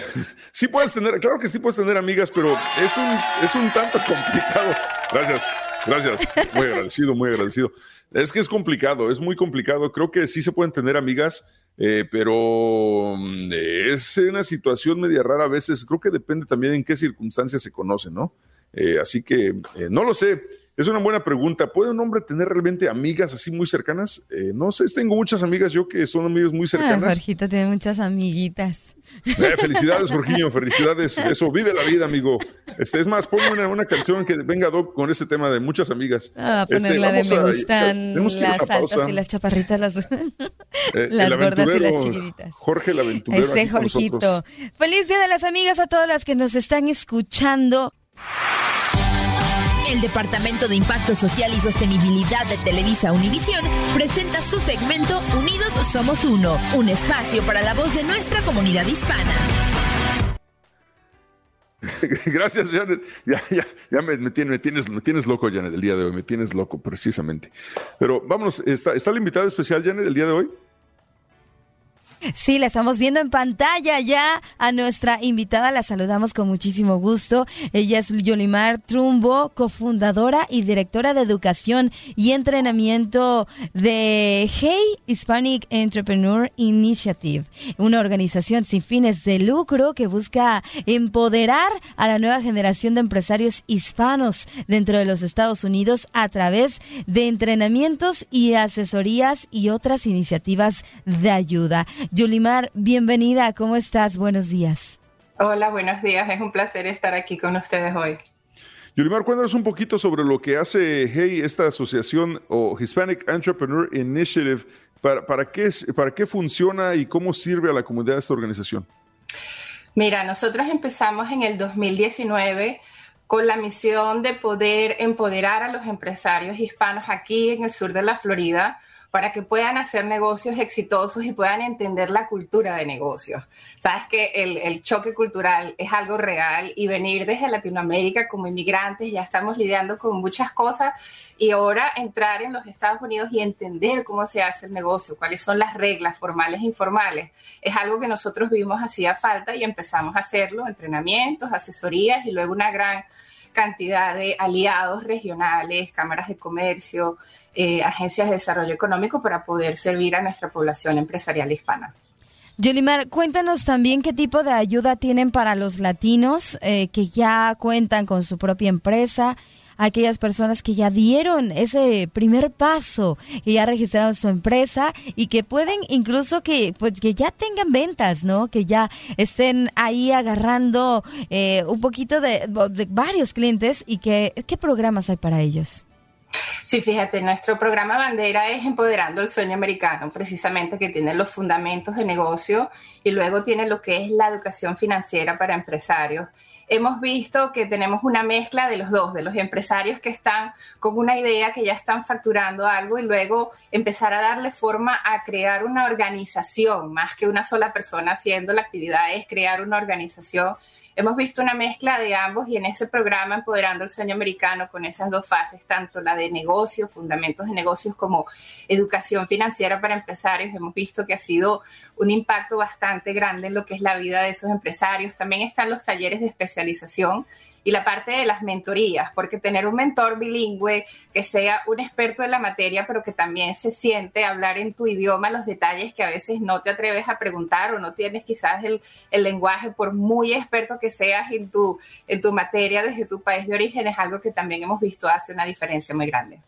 sí puedes tener, claro que sí puedes tener amigas, pero es un, es un tanto complicado. Gracias, gracias. Muy agradecido, muy agradecido. Es que es complicado, es muy complicado. Creo que sí se pueden tener amigas, eh, pero mm, es una situación media rara a veces. Creo que depende también en qué circunstancias se conocen, ¿no? Eh, así que eh, no lo sé. Es una buena pregunta. ¿Puede un hombre tener realmente amigas así muy cercanas? Eh, no sé, tengo muchas amigas yo que son amigas muy ah, cercanas. Ah, Jorgito tiene muchas amiguitas. felicidades, [LAUGHS] Jorginho, felicidades. Eso, vive la vida, amigo. Este, es más, ponme una, una canción que venga Doc con ese tema de muchas amigas. Ah, poner este, de me gustan las altas y las chaparritas, las, [LAUGHS] las gordas y las chiquititas. Jorge el aventurero. Ese Jorgito. Feliz Día de las Amigas a todas las que nos están escuchando. El Departamento de Impacto Social y Sostenibilidad de Televisa Univisión presenta su segmento Unidos Somos Uno, un espacio para la voz de nuestra comunidad hispana. [LAUGHS] Gracias, Janet. Ya, me, tienes, me, tienes, loco, Janet, el día de hoy. Me tienes loco, precisamente. Pero vámonos, ¿está, está la invitada especial, Janet, el día de hoy? Sí, la estamos viendo en pantalla ya a nuestra invitada. La saludamos con muchísimo gusto. Ella es Yolimar Trumbo, cofundadora y directora de educación y entrenamiento de Hey Hispanic Entrepreneur Initiative, una organización sin fines de lucro que busca empoderar a la nueva generación de empresarios hispanos dentro de los Estados Unidos a través de entrenamientos y asesorías y otras iniciativas de ayuda. Yulimar, bienvenida, ¿cómo estás? Buenos días. Hola, buenos días, es un placer estar aquí con ustedes hoy. Yulimar, cuéntanos un poquito sobre lo que hace Hey, esta asociación o Hispanic Entrepreneur Initiative, para, para, qué, para qué funciona y cómo sirve a la comunidad esta organización. Mira, nosotros empezamos en el 2019 con la misión de poder empoderar a los empresarios hispanos aquí en el sur de la Florida para que puedan hacer negocios exitosos y puedan entender la cultura de negocios. Sabes que el, choque cultural es algo real y venir desde Latinoamérica como inmigrantes ya estamos lidiando con muchas cosas y ahora entrar en los Estados Unidos y entender cómo se hace el negocio, cuáles son las reglas formales e informales, es algo que nosotros vimos hacía falta y empezamos a hacerlo, entrenamientos, asesorías y luego una gran cantidad de aliados regionales, cámaras de comercio, eh, agencias de desarrollo económico para poder servir a nuestra población empresarial hispana. Yolimar, cuéntanos también qué tipo de ayuda tienen para los latinos eh, que ya cuentan con su propia empresa, aquellas personas que ya dieron ese primer paso, que ya registraron su empresa y que pueden incluso que pues que ya tengan ventas, ¿no? Que ya estén ahí agarrando eh, un poquito de, de varios clientes y que qué programas hay para ellos. Sí, fíjate, nuestro programa bandera es Empoderando el Sueño Americano, precisamente que tiene los fundamentos de negocio y luego tiene lo que es la educación financiera para empresarios. Hemos visto que tenemos una mezcla de los dos, de los empresarios que están con una idea, que ya están facturando algo y luego empezar a darle forma a crear una organización, más que una sola persona haciendo la actividad, es crear una organización hemos visto una mezcla de ambos y en ese programa Empoderando el Sueño Americano con esas dos fases, tanto la de negocios, fundamentos de negocios como educación financiera para empresarios, hemos visto que ha sido un impacto bastante grande en lo que es la vida de esos empresarios. También están los talleres de especialización y la parte de las mentorías, porque tener un mentor bilingüe que sea un experto en la materia, pero que también se siente hablar en tu idioma los detalles que a veces no te atreves a preguntar o no tienes quizás el, el lenguaje, por muy experto que seas en tu, en tu materia desde tu país de origen, es algo que también hemos visto hace una diferencia muy grande.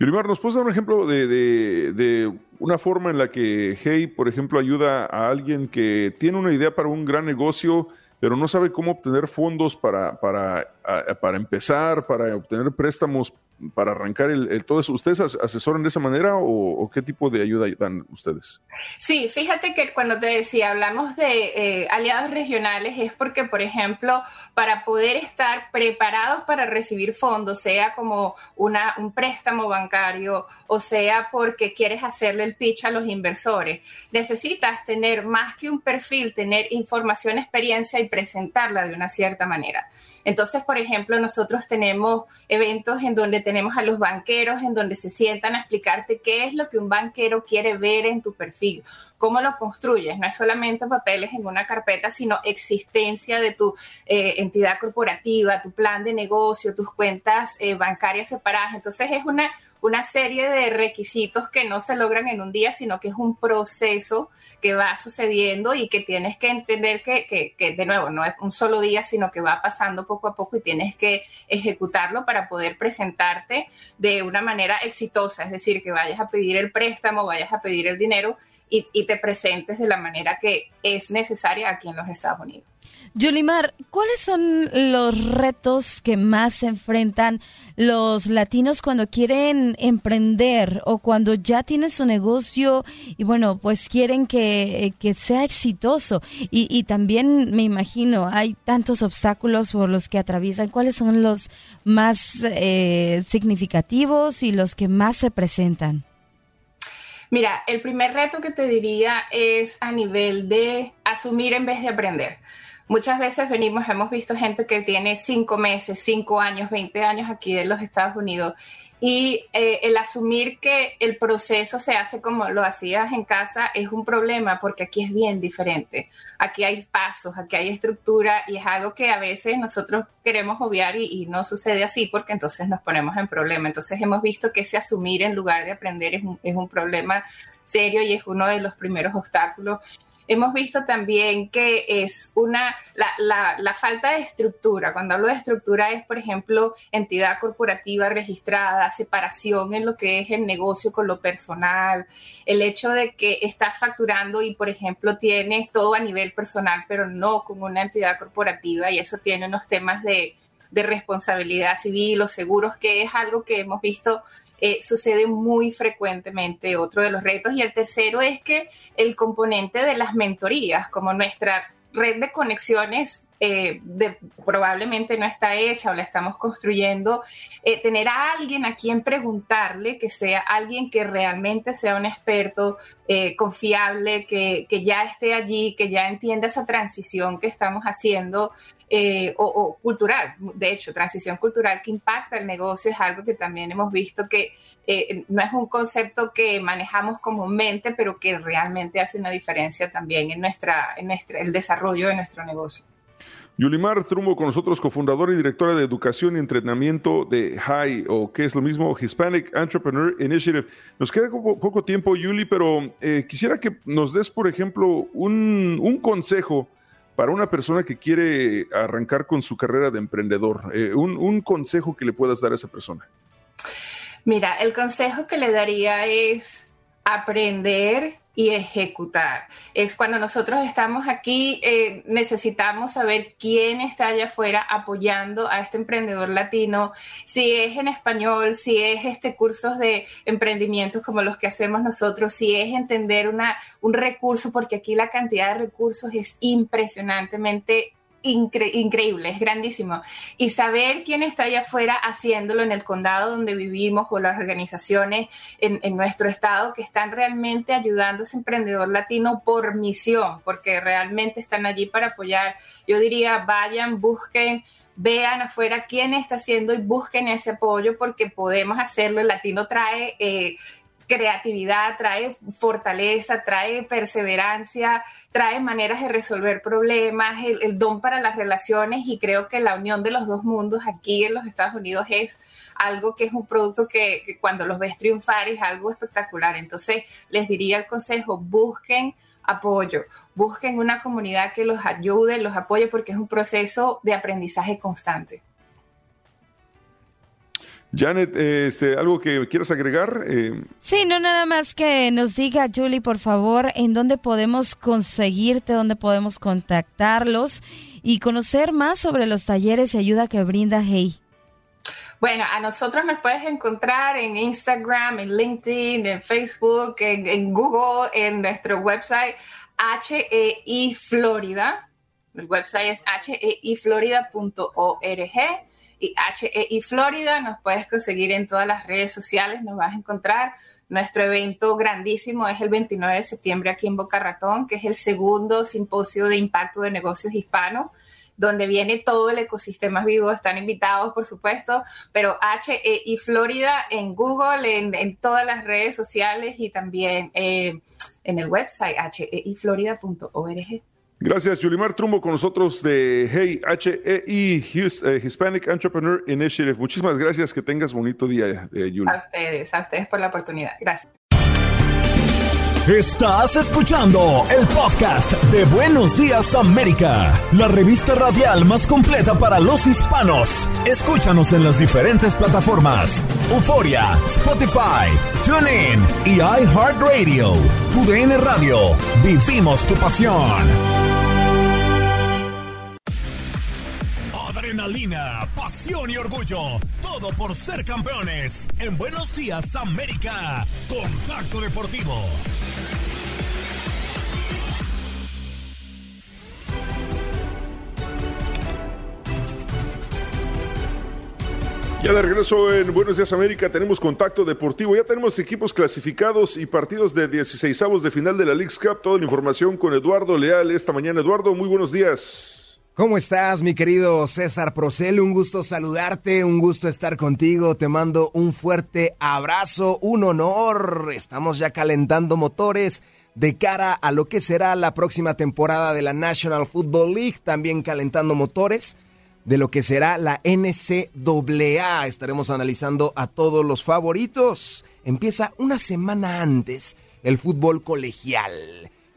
Yorimar, ¿nos puedes dar un ejemplo de, de, de, una forma en la que Hey, por ejemplo, ayuda a alguien que tiene una idea para un gran negocio? Pero no sabe cómo obtener fondos para, para, para empezar, para obtener préstamos para arrancar el, todo eso. ¿Ustedes asesoran de esa manera o, qué tipo de ayuda dan ustedes? Sí, fíjate que cuando te decía, hablamos de eh, aliados regionales, es porque, por ejemplo, para poder estar preparados para recibir fondos, sea como una, un préstamo bancario o sea porque quieres hacerle el pitch a los inversores, necesitas tener más que un perfil, tener información, experiencia y presentarla de una cierta manera. Entonces, por ejemplo, nosotros tenemos eventos en donde tenemos a los banqueros, en donde se sientan a explicarte qué es lo que un banquero quiere ver en tu perfil, cómo lo construyes. No es solamente papeles en una carpeta, sino existencia de tu eh, entidad corporativa, tu plan de negocio, tus cuentas eh, bancarias separadas. Entonces, es una una serie de requisitos que no se logran en un día, sino que es un proceso que va sucediendo y que tienes que entender que, de nuevo, no es un solo día, sino que va pasando poco a poco y tienes que ejecutarlo para poder presentarte de una manera exitosa, es decir, que vayas a pedir el préstamo, vayas a pedir el dinero y, te presentes de la manera que es necesaria aquí en los Estados Unidos. Yulimar, ¿cuáles son los retos que más se enfrentan los latinos cuando quieren emprender o cuando ya tienen su negocio y bueno, pues quieren que, sea exitoso? Y, también me imagino, hay tantos obstáculos por los que atraviesan. ¿Cuáles son los más eh, significativos y los que más se presentan? Mira, el primer reto que te diría es a nivel de asumir en vez de aprender. Muchas veces venimos, hemos visto gente que tiene cinco meses, cinco años, 20 años aquí en los Estados Unidos y eh, el asumir que el proceso se hace como lo hacías en casa es un problema porque aquí es bien diferente. Aquí hay pasos, aquí hay estructura y es algo que a veces nosotros queremos obviar y, no sucede así porque entonces nos ponemos en problema. Entonces hemos visto que ese asumir en lugar de aprender es es un problema serio y es uno de los primeros obstáculos hemos visto también que es una, la, falta de estructura. Cuando hablo de estructura es, por ejemplo, entidad corporativa registrada, separación en lo que es el negocio con lo personal, el hecho de que estás facturando y, por ejemplo, tienes todo a nivel personal, pero no con una entidad corporativa y eso tiene unos temas de, de responsabilidad civil o seguros, que es algo que hemos visto eh, sucede muy frecuentemente otro de los retos. Y el tercero es que el componente de las mentorías, como nuestra red de conexiones eh, probablemente no está hecha o la estamos construyendo, eh, tener a alguien a quien preguntarle, que sea alguien que realmente sea un experto eh, confiable, que, ya esté allí, que ya entienda esa transición que estamos haciendo o, o, cultural. De hecho, transición cultural que impacta el negocio es algo que también hemos visto que no es un concepto que manejamos comúnmente, pero que realmente hace una diferencia también en, nuestra, en nuestra, el desarrollo de nuestro negocio. Yulimar Trumbo con nosotros, cofundadora y directora de Educación y Entrenamiento de HI, o que es lo mismo, Hispanic Entrepreneur Initiative. Nos queda poco, tiempo, Yuli, pero eh, quisiera que nos des, por ejemplo, un, consejo para una persona que quiere arrancar con su carrera de emprendedor. Eh, un consejo que le puedas dar a esa persona. Mira, el consejo que le daría es aprender y ejecutar. Es cuando nosotros estamos aquí, eh, necesitamos saber quién está allá afuera apoyando a este emprendedor latino, si es en español, si es este cursos de emprendimientos como los que hacemos nosotros, si es entender una, un recurso, porque aquí la cantidad de recursos es impresionantemente increíble, es grandísimo. Y saber quién está allá afuera haciéndolo en el condado donde vivimos o las organizaciones en, nuestro estado que están realmente ayudando a ese emprendedor latino por misión, porque realmente están allí para apoyar. Yo diría, vayan, busquen vean afuera quién está haciendo y busquen ese apoyo porque podemos hacerlo. El latino trae eh, creatividad, trae fortaleza, trae perseverancia, trae maneras de resolver problemas, el, don para las relaciones y creo que la unión de los dos mundos aquí en los Estados Unidos es algo que es un producto que, que cuando los ves triunfar es algo espectacular. Entonces les diría el consejo, busquen apoyo, busquen una comunidad que los ayude, los apoye porque es un proceso de aprendizaje constante. Janet, este, ¿algo que quieras agregar? Eh, sí, no nada más que nos diga, Julie, por favor, en dónde podemos conseguirte, dónde podemos contactarlos y conocer más sobre los talleres y ayuda que brinda Hey. Bueno, a nosotros nos puedes encontrar en Instagram, en LinkedIn, en Facebook, en, en Google, en nuestro website HEI Florida. El website es heiflorida.org y HEI Florida. Nos puedes conseguir en todas las redes sociales, nos vas a encontrar. Nuestro evento grandísimo es el 29 de septiembre aquí en Boca Ratón, que es el segundo simposio de impacto de negocios hispanos donde viene todo el ecosistema vivo. Están invitados, por supuesto, pero HEI Florida en Google, en, todas las redes sociales y también eh, en el website heiflorida.org. Gracias, Yulimar Trumbo, con nosotros de Hey HEI eh, Hispanic Entrepreneur Initiative. Muchísimas gracias, que tengas bonito día, eh, A ustedes, a ustedes por la oportunidad. Gracias. Estás escuchando el podcast de Buenos Días América, la revista radial más completa para los hispanos. Escúchanos en las diferentes plataformas: Euforia, Spotify, TuneIn y iHeartRadio. Tu DN Radio. Vivimos tu pasión. Adrenalina, pasión y orgullo. Todo por ser campeones. En Buenos Días, América. Contacto Deportivo. Ya de regreso en Buenos Días América tenemos contacto deportivo, ya tenemos equipos clasificados y partidos de 16 avos de final de la League's Cup. Toda la información con Eduardo Leal esta mañana. Eduardo, muy buenos días. ¿Cómo estás, mi querido César Procel? Un gusto saludarte, un gusto estar contigo. Te mando un fuerte abrazo, un honor. Estamos ya calentando motores de cara a lo que será la próxima temporada de la National Football League, también calentando motores de lo que será la NCAA. Estaremos analizando a todos los favoritos. Empieza una semana antes el fútbol colegial.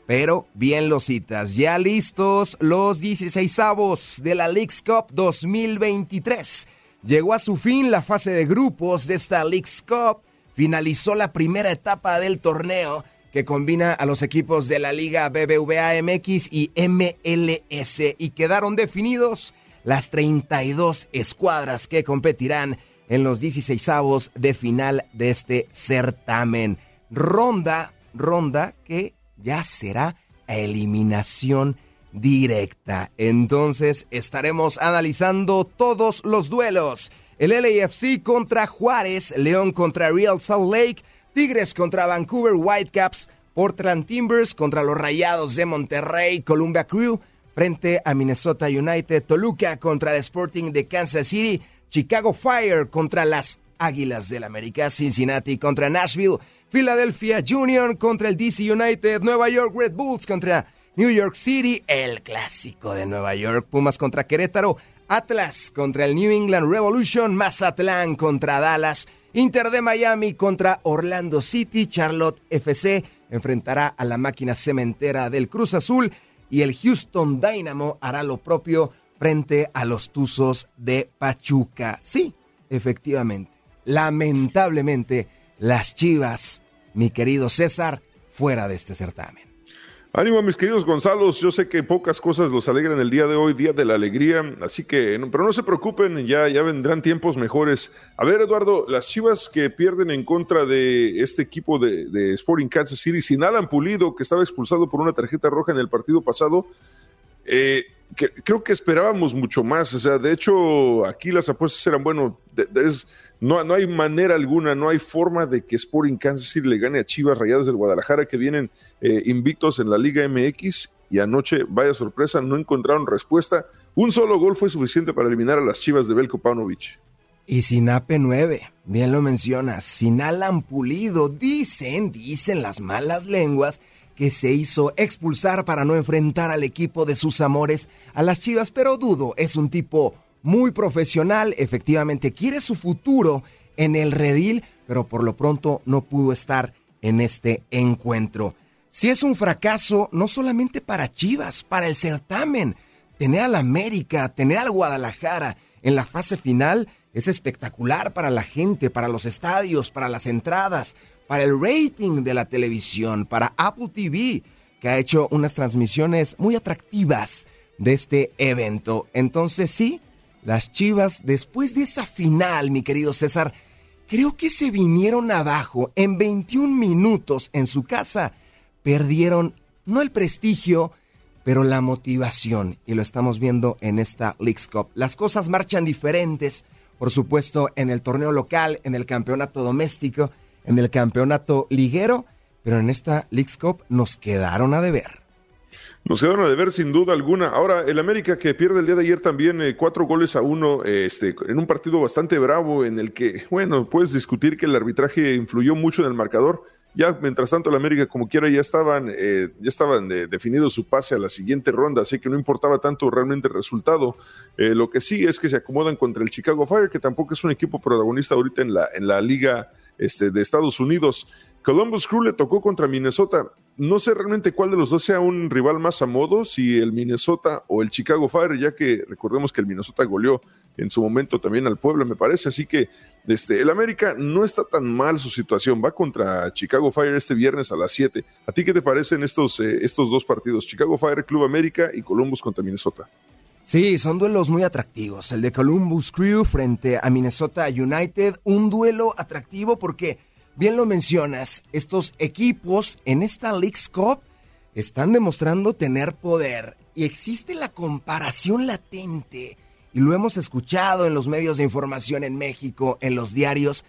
Pero bien los citas, ya listos los 16 avos de la Leagues Cup 2023. Llegó a su fin la fase de grupos de esta Leagues Cup. Finalizó la primera etapa del torneo que combina a los equipos de la Liga BBVA MX y MLS y quedaron definidos las 32 escuadras que competirán en los 16 avos de final de este certamen. Ronda, ronda que ya será eliminación directa. Entonces estaremos analizando todos los duelos. El LAFC contra Juárez, León contra Real Salt Lake, Tigres contra Vancouver Whitecaps, Portland Timbers contra los Rayados de Monterrey, Columbia Crew frente a Minnesota United, Toluca contra el Sporting de Kansas City, Chicago Fire contra las Águilas del América, Cincinnati contra Nashville, Philadelphia Union contra el DC United, Nueva York Red Bulls contra New York City, el clásico de Nueva York, Pumas contra Querétaro, Atlas contra el New England Revolution, Mazatlán contra Dallas, Inter de Miami contra Orlando City, Charlotte FC enfrentará a la máquina cementera del Cruz Azul y el Houston Dynamo hará lo propio frente a los Tuzos de Pachuca. Sí, efectivamente, lamentablemente las Chivas, mi querido César, fuera de este certamen. Ánimo, mis queridos Gonzalos. Yo sé que pocas cosas los alegran el día de hoy, día de la alegría. Así que, pero no se preocupen, ya, ya vendrán tiempos mejores. A ver, Eduardo, las chivas que pierden en contra de este equipo de, Sporting Kansas City, sin Alan Pulido, que estaba expulsado por una tarjeta roja en el partido pasado, eh, creo que esperábamos mucho más. O sea, de hecho, aquí las apuestas eran, bueno, no, no hay manera alguna, no hay forma de que Sporting Kansas City le gane a Chivas Rayadas del Guadalajara que vienen eh, invictos en la Liga MX y anoche, vaya sorpresa, no encontraron respuesta. Un solo gol fue suficiente para eliminar a las Chivas de Belko Paunovic. Y sin AP9, bien lo mencionas, sin Alan Pulido, dicen, dicen las malas lenguas que se hizo expulsar para no enfrentar al equipo de sus amores a las Chivas, pero dudo, es un tipo muy profesional, efectivamente quiere su futuro en el redil, pero por lo pronto no pudo estar en este encuentro. Si es un fracaso, no solamente para Chivas, para el certamen, tener al América, tener al Guadalajara en la fase final es espectacular para la gente, para los estadios, para las entradas, para el rating de la televisión, para Apple TV, que ha hecho unas transmisiones muy atractivas de este evento. Entonces sí, las Chivas, después de esa final, mi querido César, creo que se vinieron abajo en 21 minutos en su casa. Perdieron no el prestigio, pero la motivación. Y lo estamos viendo en esta League's Cup. Las cosas marchan diferentes, por supuesto, en el torneo local, en el campeonato doméstico, en el campeonato liguero, pero en esta League's Cup nos quedaron a deber. Nos quedaron de ver sin duda alguna. Ahora, el América que pierde el día de ayer también eh, cuatro goles a uno este, en un partido bastante bravo en el que, bueno, puedes discutir que el arbitraje influyó mucho en el marcador. Ya, mientras tanto, el América, como quiera, ya estaban, eh, ya estaban eh, definidos su pase a la siguiente ronda, así que no importaba tanto realmente el resultado. lo que sí es que se acomodan contra el Chicago Fire, que tampoco es un equipo protagonista ahorita en la, en la liga este, de Estados Unidos. Columbus Crew le tocó contra Minnesota. No sé realmente cuál de los dos sea un rival más a modo, si el Minnesota o el Chicago Fire, ya que recordemos que el Minnesota goleó en su momento también al Puebla, me parece. Así que este, el América no está tan mal su situación. Va contra Chicago Fire este viernes a las 7. ¿A ti qué te parecen estos, eh, estos dos partidos? Chicago Fire, Club América y Columbus contra Minnesota. Sí, son duelos muy atractivos. El de Columbus Crew frente a Minnesota United, un duelo atractivo porque bien lo mencionas, estos equipos en esta League's Cup están demostrando tener poder y existe la comparación latente, y lo hemos escuchado en los medios de información en México, en los diarios,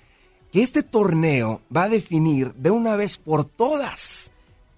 que este torneo va a definir de una vez por todas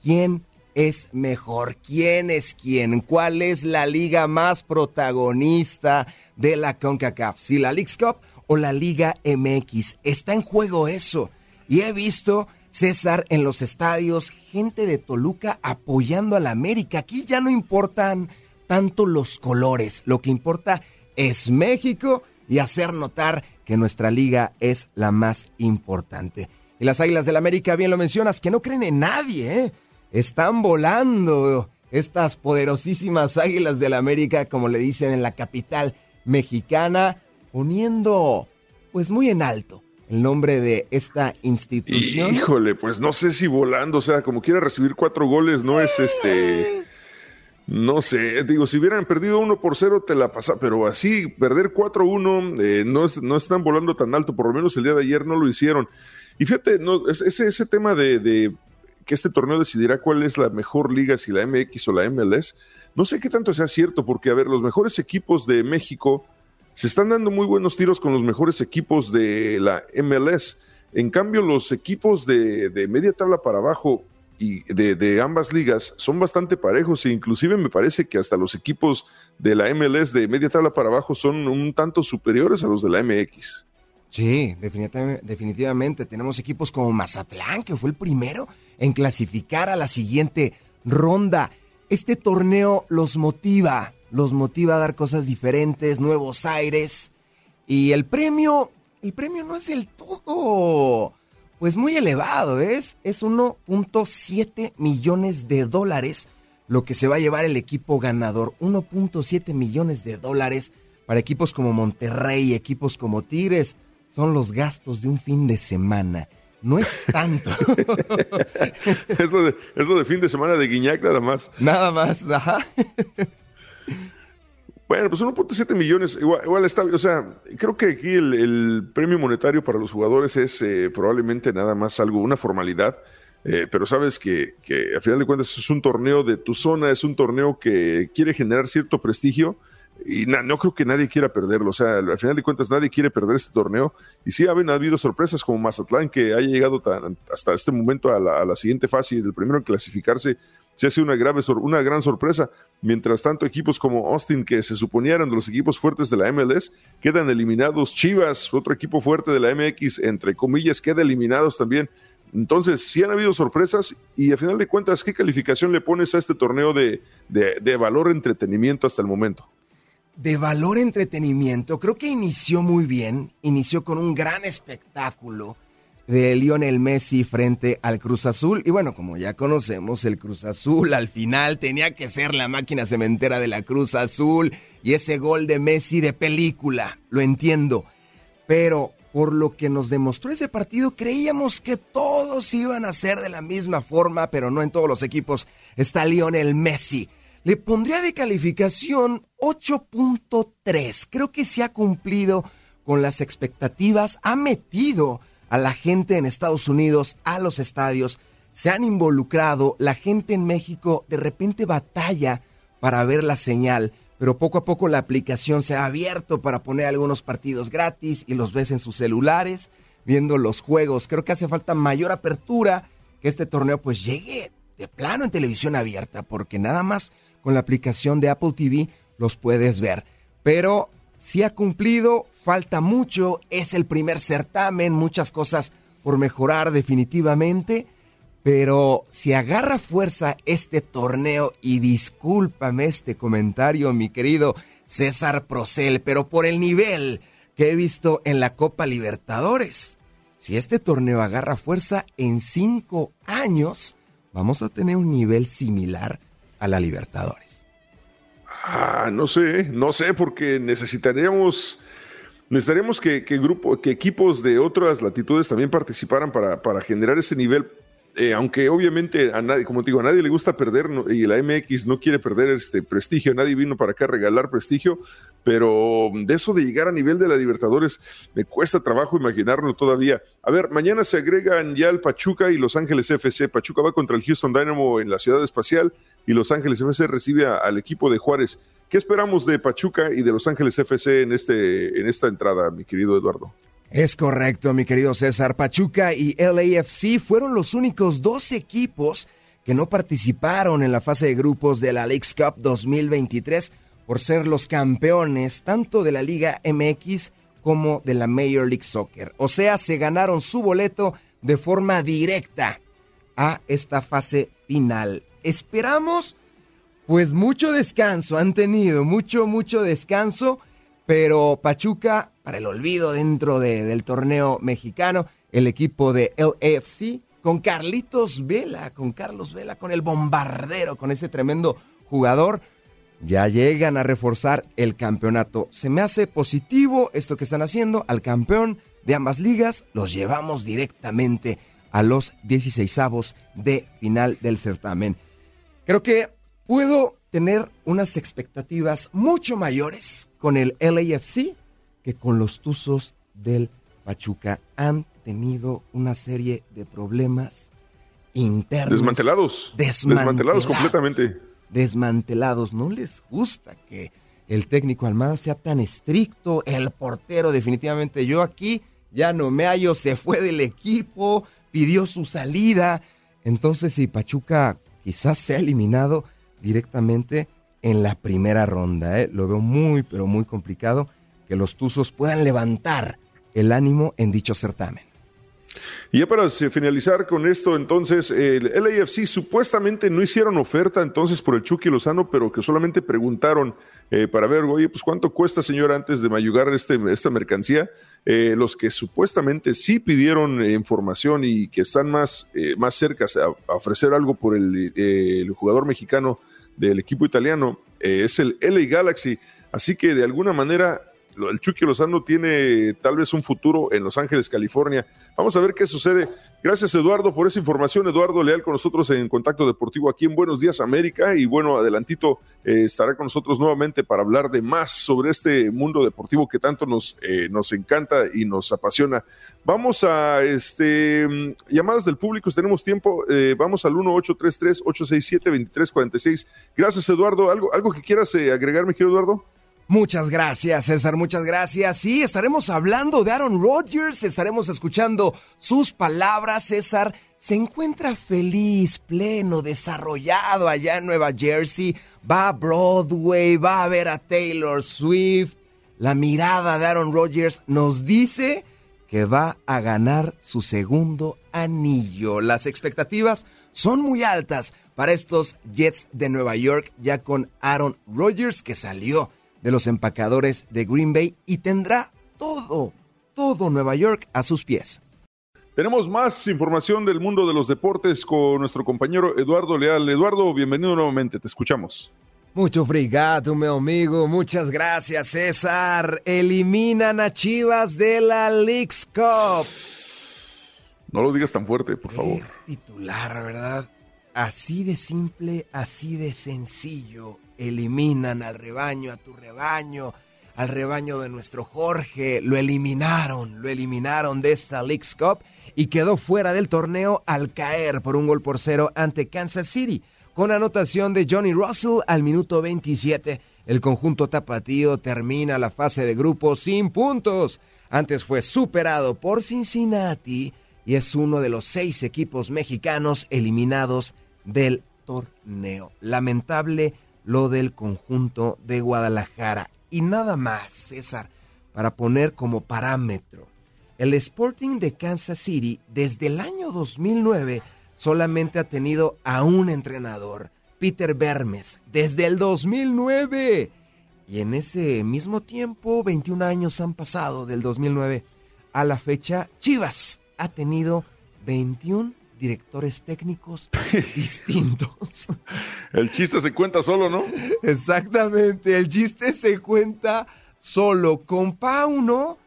quién es mejor, quién es quién, cuál es la liga más protagonista de la CONCACAF, si la League's Cup o la Liga MX. Está en juego eso. Y he visto, César, en los estadios, gente de Toluca apoyando a la América. Aquí ya no importan tanto los colores, lo que importa es México y hacer notar que nuestra liga es la más importante. Y las Águilas del la América, bien lo mencionas, que no creen en nadie, ¿eh? Están volando estas poderosísimas Águilas del América, como le dicen en la capital mexicana, poniendo pues muy en alto el nombre de esta institución? Híjole, pues no sé si volando, o sea, como quiera recibir cuatro goles, no es este. No sé, digo, si hubieran perdido uno por cero, te la pasa, pero así, perder 4-1, eh, no, no están volando tan alto, por lo menos el día de ayer no lo hicieron. Y fíjate, no, ese, ese tema de, que este torneo decidirá cuál es la mejor liga, si la MX o la MLS, no sé qué tanto sea cierto, porque, a ver, los mejores equipos de México se están dando muy buenos tiros con los mejores equipos de la MLS. En cambio, los equipos de, media tabla para abajo y de, ambas ligas son bastante parejos e inclusive me parece que hasta los equipos de la MLS de media tabla para abajo son un tanto superiores a los de la MX. Sí, definitivamente. Tenemos equipos como Mazatlán, que fue el primero en clasificar a la siguiente ronda. Este torneo los motiva, los motiva a dar cosas diferentes, nuevos aires. Y el premio, el premio no es del todo, pues muy elevado, ¿es? Es 1.7 millones de dólares lo que se va a llevar el equipo ganador. 1.7 millones de dólares para equipos como Monterrey, equipos como Tigres. Son los gastos de un fin de semana. No es tanto. [LAUGHS] es, lo de, es, lo de, fin de semana de Guiñac nada más. Nada más, ajá. Bueno, pues 1.7 millones, igual, está, o sea, creo que aquí el, premio monetario para los jugadores es eh, probablemente nada más algo, una formalidad, eh, pero sabes que, que a final de cuentas es un torneo de tu zona, es un torneo que quiere generar cierto prestigio y no creo que nadie quiera perderlo, o sea, al final de cuentas nadie quiere perder este torneo y sí ha habido sorpresas como Mazatlán que haya llegado hasta este momento a la, a la siguiente fase y del primero en clasificarse se hace una, grave una gran sorpresa. Mientras tanto, equipos como Austin, que se suponían de los equipos fuertes de la MLS, quedan eliminados. Chivas, otro equipo fuerte de la MX, entre comillas, queda eliminados también. Entonces, sí han habido sorpresas y a final de cuentas, ¿qué calificación le pones a este torneo de, de, de valor entretenimiento hasta el momento? De valor entretenimiento, creo que inició muy bien, inició con un gran espectáculo de Lionel Messi frente al Cruz Azul. Y bueno, como ya conocemos, el Cruz Azul al final tenía que ser la máquina cementera de la Cruz Azul y ese gol de Messi de película, lo entiendo. Pero por lo que nos demostró ese partido, creíamos que todos iban a ser de la misma forma, pero no en todos los equipos está Lionel Messi. Le pondría de calificación 8.3. Creo que se ha cumplido con las expectativas, ha metido a la gente en Estados Unidos, a los estadios, se han involucrado, la gente en México de repente batalla para ver la señal, pero poco a poco la aplicación se ha abierto para poner algunos partidos gratis y los ves en sus celulares, viendo los juegos. Creo que hace falta mayor apertura, que este torneo pues llegue de plano en televisión abierta, porque nada más con la aplicación de Apple TV los puedes ver. Pero si ha cumplido, falta mucho, es el primer certamen, muchas cosas por mejorar definitivamente, pero si agarra fuerza este torneo, y discúlpame este comentario, mi querido César Procel, pero por el nivel que he visto en la Copa Libertadores, si este torneo agarra fuerza en cinco años, vamos a tener un nivel similar a la Libertadores. Ah, no sé, no sé, porque necesitaríamos, que, que equipos de otras latitudes también participaran para, para generar ese nivel eh, aunque obviamente a nadie, como te digo, a nadie le gusta perder y la MX no quiere perder este prestigio, nadie vino para acá a regalar prestigio, pero de eso de llegar a nivel de la Libertadores me cuesta trabajo imaginarlo todavía. A ver, mañana se agregan ya el Pachuca y Los Ángeles FC. Pachuca va contra el Houston Dynamo en la Ciudad Espacial y Los Ángeles FC recibe al equipo de Juárez. ¿Qué esperamos de Pachuca y de Los Ángeles FC en, este, en esta entrada, mi querido Eduardo? Es correcto, mi querido César. Pachuca y LAFC fueron los únicos dos equipos que no participaron en la fase de grupos de la Leagues Cup 2023 por ser los campeones tanto de la Liga MX como de la Major League Soccer. O sea, se ganaron su boleto de forma directa a esta fase final. Esperamos pues mucho descanso, han tenido mucho, mucho descanso pero Pachuca, para el olvido dentro del torneo mexicano, el equipo de LAFC, con Carlitos Vela, con Carlos Vela, con el bombardero, con ese tremendo jugador, ya llegan a reforzar el campeonato. Se me hace positivo esto que están haciendo al campeón de ambas ligas, los llevamos directamente a los 16avos de final del certamen. Creo que puedo tener unas expectativas mucho mayores con el LAFC que con los Tuzos del Pachuca. Han tenido una serie de problemas internos. Desmantelados. Desmantelados, completamente. Desmantelados. No les gusta que el técnico Almada sea tan estricto. El portero, definitivamente. Yo aquí ya no me hallo, se fue del equipo, pidió su salida. Entonces, si Pachuca quizás sea eliminado, directamente en la primera ronda. ¿eh? Lo veo muy, pero muy complicado que los Tuzos puedan levantar el ánimo en dicho certamen. Y ya para finalizar con esto, entonces, el LAFC supuestamente no hicieron oferta entonces por el Chucky Lozano, pero que solamente preguntaron eh, para ver, oye, pues cuánto cuesta, señor, antes de mayugar este, esta mercancía. Eh, los que supuestamente sí pidieron información y que están más, más cerca a, ofrecer algo por el jugador mexicano del equipo italiano eh, es el LA Galaxy. Así que de alguna manera el Chucky Lozano tiene tal vez un futuro en Los Ángeles, California. Vamos a ver qué sucede. Gracias Eduardo por esa información. Eduardo Leal con nosotros en Contacto Deportivo aquí en Buenos Días América. Y bueno, adelantito eh, estará con nosotros nuevamente para hablar de más sobre este mundo deportivo que tanto nos, eh, nos encanta y nos apasiona. Vamos a este mm, llamadas del público, tenemos tiempo. Eh, vamos al 1-833-867-2346. Gracias Eduardo. ¿Algo, algo que quieras agregar, mi querido Eduardo? Muchas gracias, César, muchas gracias. Sí, estaremos hablando de Aaron Rodgers, estaremos escuchando sus palabras. César se encuentra feliz, pleno, desarrollado allá en Nueva Jersey. Va a Broadway, va a ver a Taylor Swift. La mirada de Aaron Rodgers nos dice que va a ganar su segundo anillo. Las expectativas son muy altas para estos Jets de Nueva York, ya con Aaron Rodgers que salió de los empacadores de Green Bay y tendrá todo, todo Nueva York a sus pies. Tenemos más información del mundo de los deportes con nuestro compañero Eduardo Leal. Eduardo, bienvenido nuevamente, te escuchamos. Mucho frigato, mi amigo. Muchas gracias, César. Eliminan a Chivas de la League's Cup. No lo digas tan fuerte, por favor. Titular, ¿verdad? Así de simple, así de sencillo eliminan al rebaño, a tu rebaño, al rebaño de nuestro Jorge. Lo eliminaron, lo eliminaron de esta League's Cup y quedó fuera del torneo al caer por un gol por cero ante Kansas City. Con anotación de Johnny Russell al minuto 27, el conjunto tapatío termina la fase de grupo sin puntos. Antes fue superado por Cincinnati y es uno de los seis equipos mexicanos eliminados del torneo. Lamentable lo del conjunto de Guadalajara. Y nada más, César, para poner como parámetro. El Sporting de Kansas City desde el año 2009 solamente ha tenido a un entrenador, Peter Bermes, desde el 2009. Y en ese mismo tiempo, 21 años han pasado del 2009 a la fecha, Chivas ha tenido 21 directores técnicos [LAUGHS] distintos. [LAUGHS] El chiste se cuenta solo, ¿no? Exactamente, el chiste se cuenta solo. Con Pauno,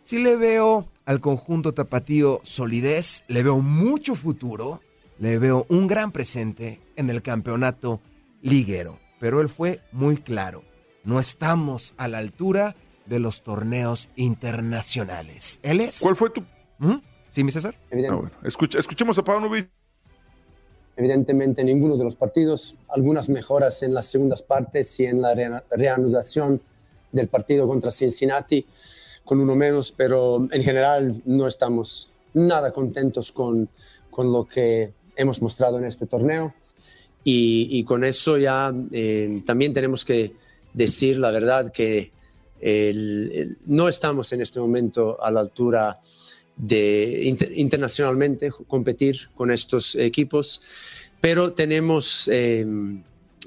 sí le veo al conjunto tapatío solidez, le veo mucho futuro, le veo un gran presente en el campeonato liguero. Pero él fue muy claro, no estamos a la altura de los torneos internacionales. ¿Él es? ¿Cuál fue tu...? ¿Mm? ¿Sí, mi César? Ah, escuchemos a Paunovic. Evidentemente ninguno de los partidos, algunas mejoras en las segundas partes y en la reanudación del partido contra Cincinnati con uno menos, pero en general no estamos nada contentos con, con lo que hemos mostrado en este torneo y, con eso ya eh, también tenemos que decir la verdad que no estamos en este momento a la altura de internacionalmente competir con estos equipos, pero tenemos eh,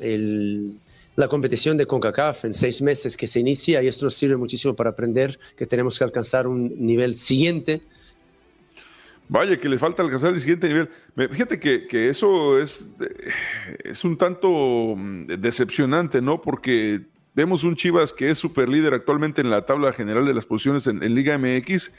el, la competición de CONCACAF en seis meses que se inicia y esto nos sirve muchísimo para aprender que tenemos que alcanzar un nivel siguiente. Vaya, que le falta alcanzar el siguiente nivel. Fíjate que, que eso es, es un tanto mm, decepcionante, ¿no? Porque vemos un Chivas que es super líder actualmente en la tabla general de las posiciones en, en Liga MX.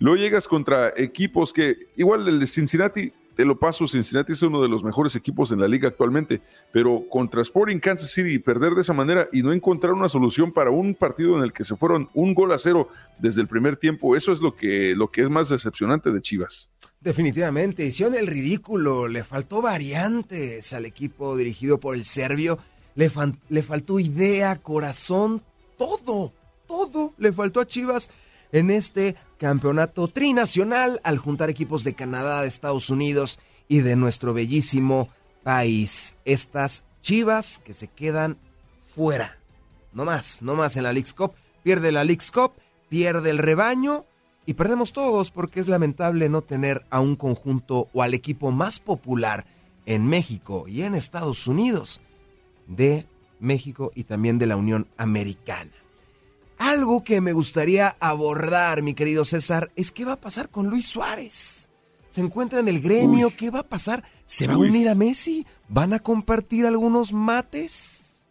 Luego llegas contra equipos que, igual el de Cincinnati, te lo paso, Cincinnati es uno de los mejores equipos en la liga actualmente, pero contra Sporting Kansas City perder de esa manera y no encontrar una solución para un partido en el que se fueron un gol a cero desde el primer tiempo, eso es lo que, lo que es más decepcionante de Chivas. Definitivamente, hicieron el ridículo, le faltó variantes al equipo dirigido por el serbio, le, le faltó idea, corazón, todo, todo le faltó a Chivas en este campeonato trinacional al juntar equipos de Canadá, de Estados Unidos y de nuestro bellísimo país. Estas chivas que se quedan fuera. No más, no más en la League's Cup. Pierde la League's Cup, pierde el rebaño y perdemos todos porque es lamentable no tener a un conjunto o al equipo más popular en México y en Estados Unidos de México y también de la Unión Americana. Algo que me gustaría abordar, mi querido César, es qué va a pasar con Luis Suárez. Se encuentra en el gremio, ¿qué va a pasar? ¿Se va a unir a Messi? ¿Van a compartir algunos mates?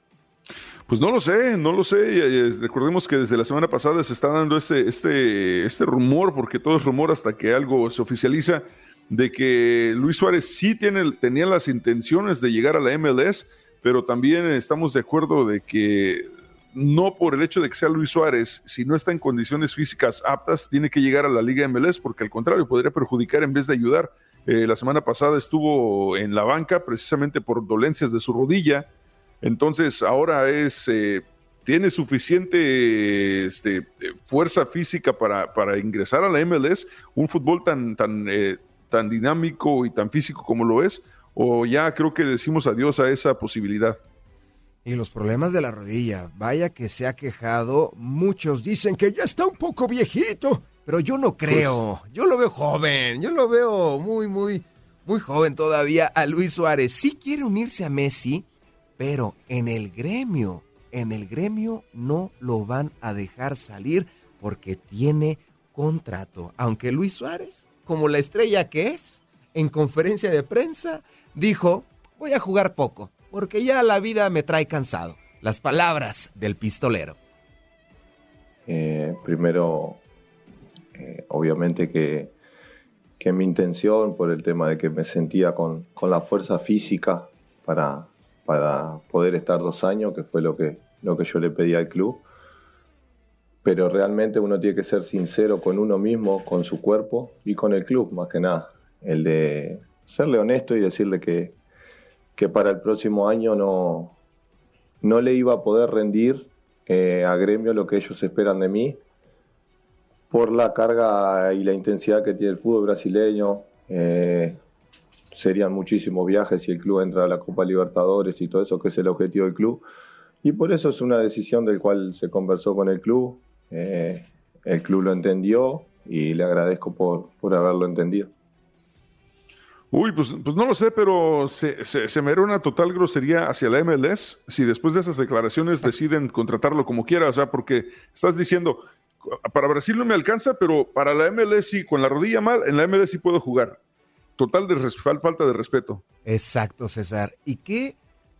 Pues no lo sé, no lo sé. Recordemos que desde la semana pasada se está dando este, este, este rumor, porque todo es rumor hasta que algo se oficializa, de que Luis Suárez sí tiene, tenía las intenciones de llegar a la MLS, pero también estamos de acuerdo de que no por el hecho de que sea Luis Suárez, si no está en condiciones físicas aptas, tiene que llegar a la Liga MLS, porque al contrario, podría perjudicar en vez de ayudar. Eh, la semana pasada estuvo en la banca precisamente por dolencias de su rodilla, entonces ahora es... Eh, tiene suficiente este, fuerza física para, para, ingresar a la MLS, un fútbol tan, tan, eh, tan dinámico y tan físico como lo es, o ya creo que decimos adiós a esa posibilidad. Y los problemas de la rodilla, vaya que se ha quejado. Muchos dicen que ya está un poco viejito, pero yo no creo. Yo lo veo joven, yo lo veo muy, muy, muy joven todavía a Luis Suárez. Sí quiere unirse a Messi, pero en el gremio, en el gremio no lo van a dejar salir porque tiene contrato. Aunque Luis Suárez, como la estrella que es, en conferencia de prensa, dijo, voy a jugar poco porque ya la vida me trae cansado. Las palabras del pistolero. Eh, primero, eh, obviamente que, que, mi intención por el tema de que me sentía con, con la fuerza física para, para, poder estar dos años, que fue lo que, lo que yo le pedí al club. Pero realmente uno tiene que ser sincero con uno mismo, con su cuerpo y con el club, más que nada. El de serle honesto y decirle que, que para el próximo año no, no le iba a poder rendir eh, a Gremio lo que ellos esperan de mí por la carga y la intensidad que tiene el fútbol brasileño. Eh, serían muchísimos viajes si el club entra a la Copa Libertadores y todo eso, que es el objetivo del club. Y por eso es una decisión del cual se conversó con el club. Eh, el club lo entendió y le agradezco por, por haberlo entendido. Uy, pues, pues, no lo sé, pero se, se, me era una total grosería hacia la MLS si después de esas declaraciones deciden contratarlo como quiera, o sea, porque estás diciendo, para Brasil no me alcanza, pero para la MLS sí, con la rodilla mal, en la MLS sí puedo jugar. Total de falta de respeto. Exacto, César. ¿Y qué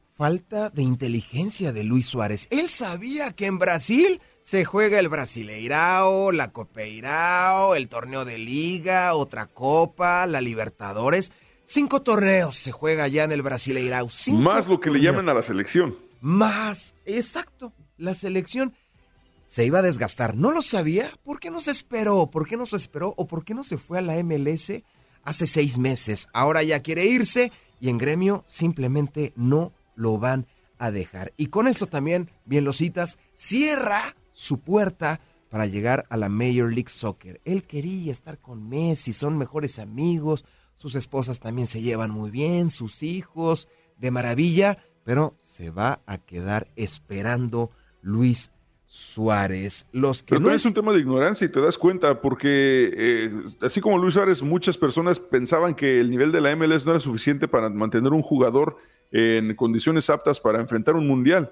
falta de inteligencia de Luis Suárez? Él sabía que en Brasil se juega el Brasileirao, la Copeirao, el torneo de liga, otra copa, la Libertadores. Cinco torneos se juega allá en el Brasileirao. Más lo que le llaman a la selección. Más, exacto. La selección se iba a desgastar. ¿No lo sabía? ¿Por qué no se esperó? ¿Por qué no se esperó? ¿O por qué no se fue a la MLS hace seis meses? Ahora ya quiere irse y en gremio simplemente no lo van a dejar. Y con esto también, bien lo citas, cierra su puerta para llegar a la Major League Soccer. Él quería estar con Messi, son mejores amigos, sus esposas también se llevan muy bien, sus hijos, de maravilla, pero se va a quedar esperando Luis Suárez. Los que Pero no es... un tema de ignorancia y te das cuenta, porque eh, así como Luis Suárez, muchas personas pensaban que el nivel de la MLS no era suficiente para mantener un jugador en condiciones aptas para enfrentar un mundial.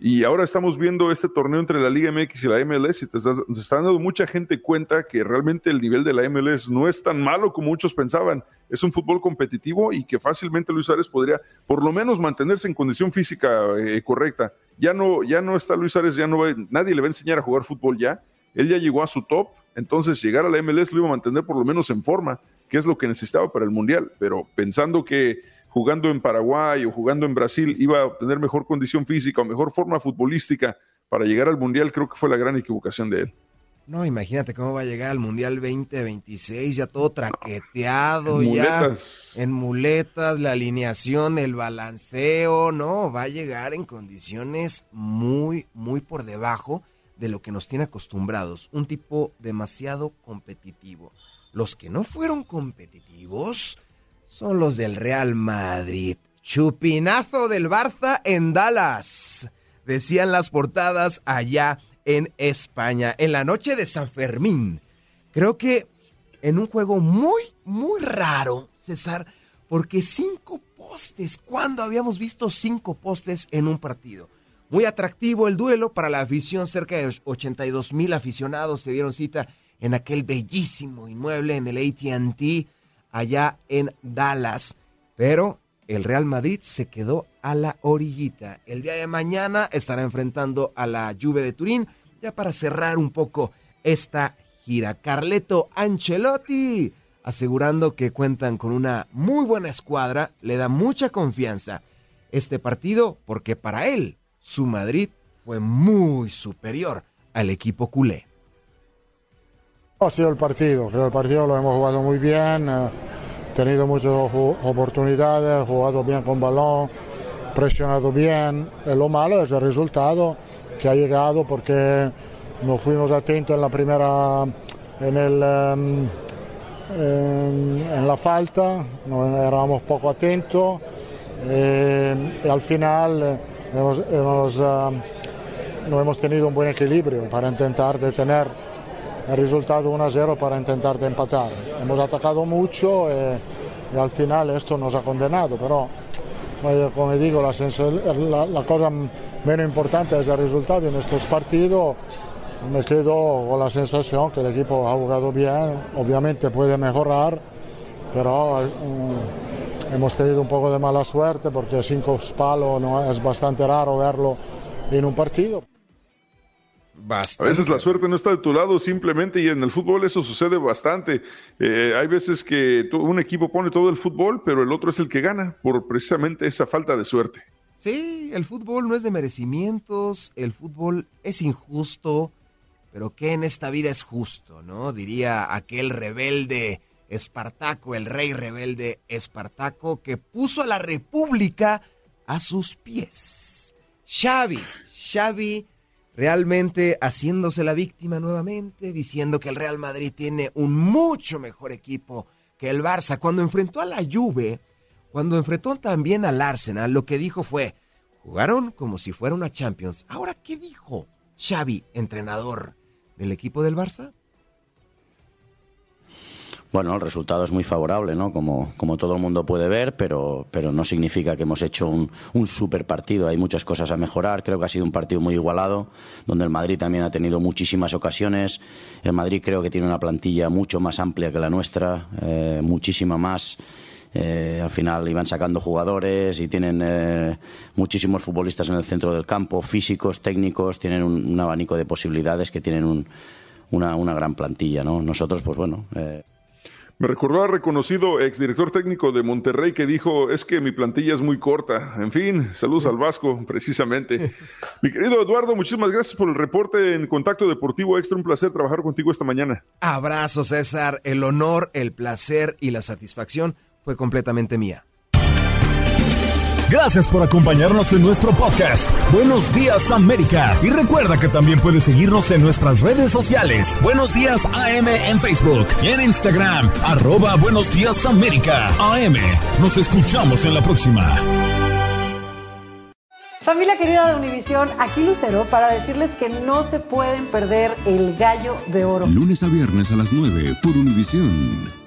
Y ahora estamos viendo este torneo entre la Liga MX y la MLS y te, está dando mucha gente cuenta que realmente el nivel de la MLS no es tan malo como muchos pensaban. Es un fútbol competitivo y que fácilmente Luis Suárez podría por lo menos mantenerse en condición física eh, correcta. Ya no, ya no está Luis Suárez, ya no nadie le va a enseñar a jugar fútbol ya. Él ya llegó a su top, entonces llegar a la MLS lo iba a mantener por lo menos en forma, que es lo que necesitaba para el Mundial. Pero pensando que jugando en Paraguay o jugando en Brasil iba a obtener mejor condición física o mejor forma futbolística para llegar al Mundial, creo que fue la gran equivocación de él. No, imagínate cómo va a llegar al Mundial 2026, ya todo traqueteado, ya en muletas, la alineación, el balanceo, no, va a llegar en condiciones muy, muy por debajo de lo que nos tiene acostumbrados, un tipo demasiado competitivo. Los que no fueron competitivos, son los del Real Madrid. Chupinazo del Barça en Dallas. Decían las portadas allá en España, en la noche de San Fermín. Creo que en un juego muy, muy raro, César, porque cinco postes. ¿Cuándo habíamos visto cinco postes en un partido? Muy atractivo el duelo para la afición. Cerca de 82 mil aficionados se dieron cita en aquel bellísimo inmueble en el ATT allá en Dallas. Pero el Real Madrid se quedó a la orillita. El día de mañana estará enfrentando a la Juve de Turín, ya para cerrar un poco esta gira. Carleto Ancelotti asegurando que cuentan con una muy buena escuadra, le da mucha confianza este partido porque para él su Madrid fue muy superior al equipo culé. Ha sido el partido, el partido lo hemos jugado muy bien, eh, tenido muchas oportunidades, jugado bien con balón, presionado bien. Eh, lo malo es el resultado que ha llegado porque no fuimos atentos en la primera, en, el, em, en, la falta, no éramos poco atentos eh, y al final hemos, hemos, em, no hemos tenido un buen equilibrio para intentar detener el resultado 1-0 para intentar de empatar. Hemos atacado mucho eh, y, al final esto nos ha condenado, pero como digo, la, la, cosa menos importante es el resultado en estos partidos. Me quedo con la sensación que el equipo ha jugado bien, obviamente puede mejorar, pero mm, hemos tenido un poco de mala suerte porque cinco palos no, es bastante raro verlo en un partido. A veces la suerte no está de tu lado simplemente y en el fútbol eso sucede bastante. Eh, hay veces que un equipo pone todo el fútbol, pero el otro es el que gana por precisamente esa falta de suerte. Sí, el fútbol no es de merecimientos, el fútbol es injusto, pero ¿qué en esta vida es justo, no? Diría aquel rebelde Espartaco, el rey rebelde Espartaco, que puso a la república a sus pies. Xavi, Xavi realmente haciéndose la víctima nuevamente, diciendo que el Real Madrid tiene un mucho mejor equipo que el Barça. Cuando enfrentó a la Juve, cuando enfrentó también al Arsenal, lo que dijo fue, jugaron como si fuera una Champions. Ahora, ¿qué dijo Xavi, entrenador del equipo del Barça? Bueno, el resultado es muy favorable, ¿no? Como, como todo el mundo puede ver, pero, pero no significa que hemos hecho un, un super partido. Hay muchas cosas a mejorar. Creo que ha sido un partido muy igualado, donde el Madrid también ha tenido muchísimas ocasiones. El Madrid creo que tiene una plantilla mucho más amplia que la nuestra, eh, muchísima más. Eh, al final iban sacando jugadores y tienen eh, muchísimos futbolistas en el centro del campo, físicos, técnicos, tienen un, abanico de posibilidades que tienen un, una, una, gran plantilla. ¿no? Nosotros, pues bueno. Me recordó a reconocido exdirector técnico de Monterrey que dijo, es que mi plantilla es muy corta. En fin, saludos al Vasco, precisamente. [LAUGHS] mi querido Eduardo, muchísimas gracias por el reporte en Contacto Deportivo Extra. Un placer trabajar contigo esta mañana. Abrazo, César. El honor, el placer y la satisfacción fue completamente mía. Gracias por acompañarnos en nuestro podcast. Buenos días América. Y recuerda que también puedes seguirnos en nuestras redes sociales. Buenos días AM en Facebook y en Instagram. Arroba Buenos días América. AM. Nos escuchamos en la próxima. Familia querida de Univisión, aquí Lucero para decirles que no se pueden perder el gallo de oro. Lunes a viernes a las 9 por Univisión.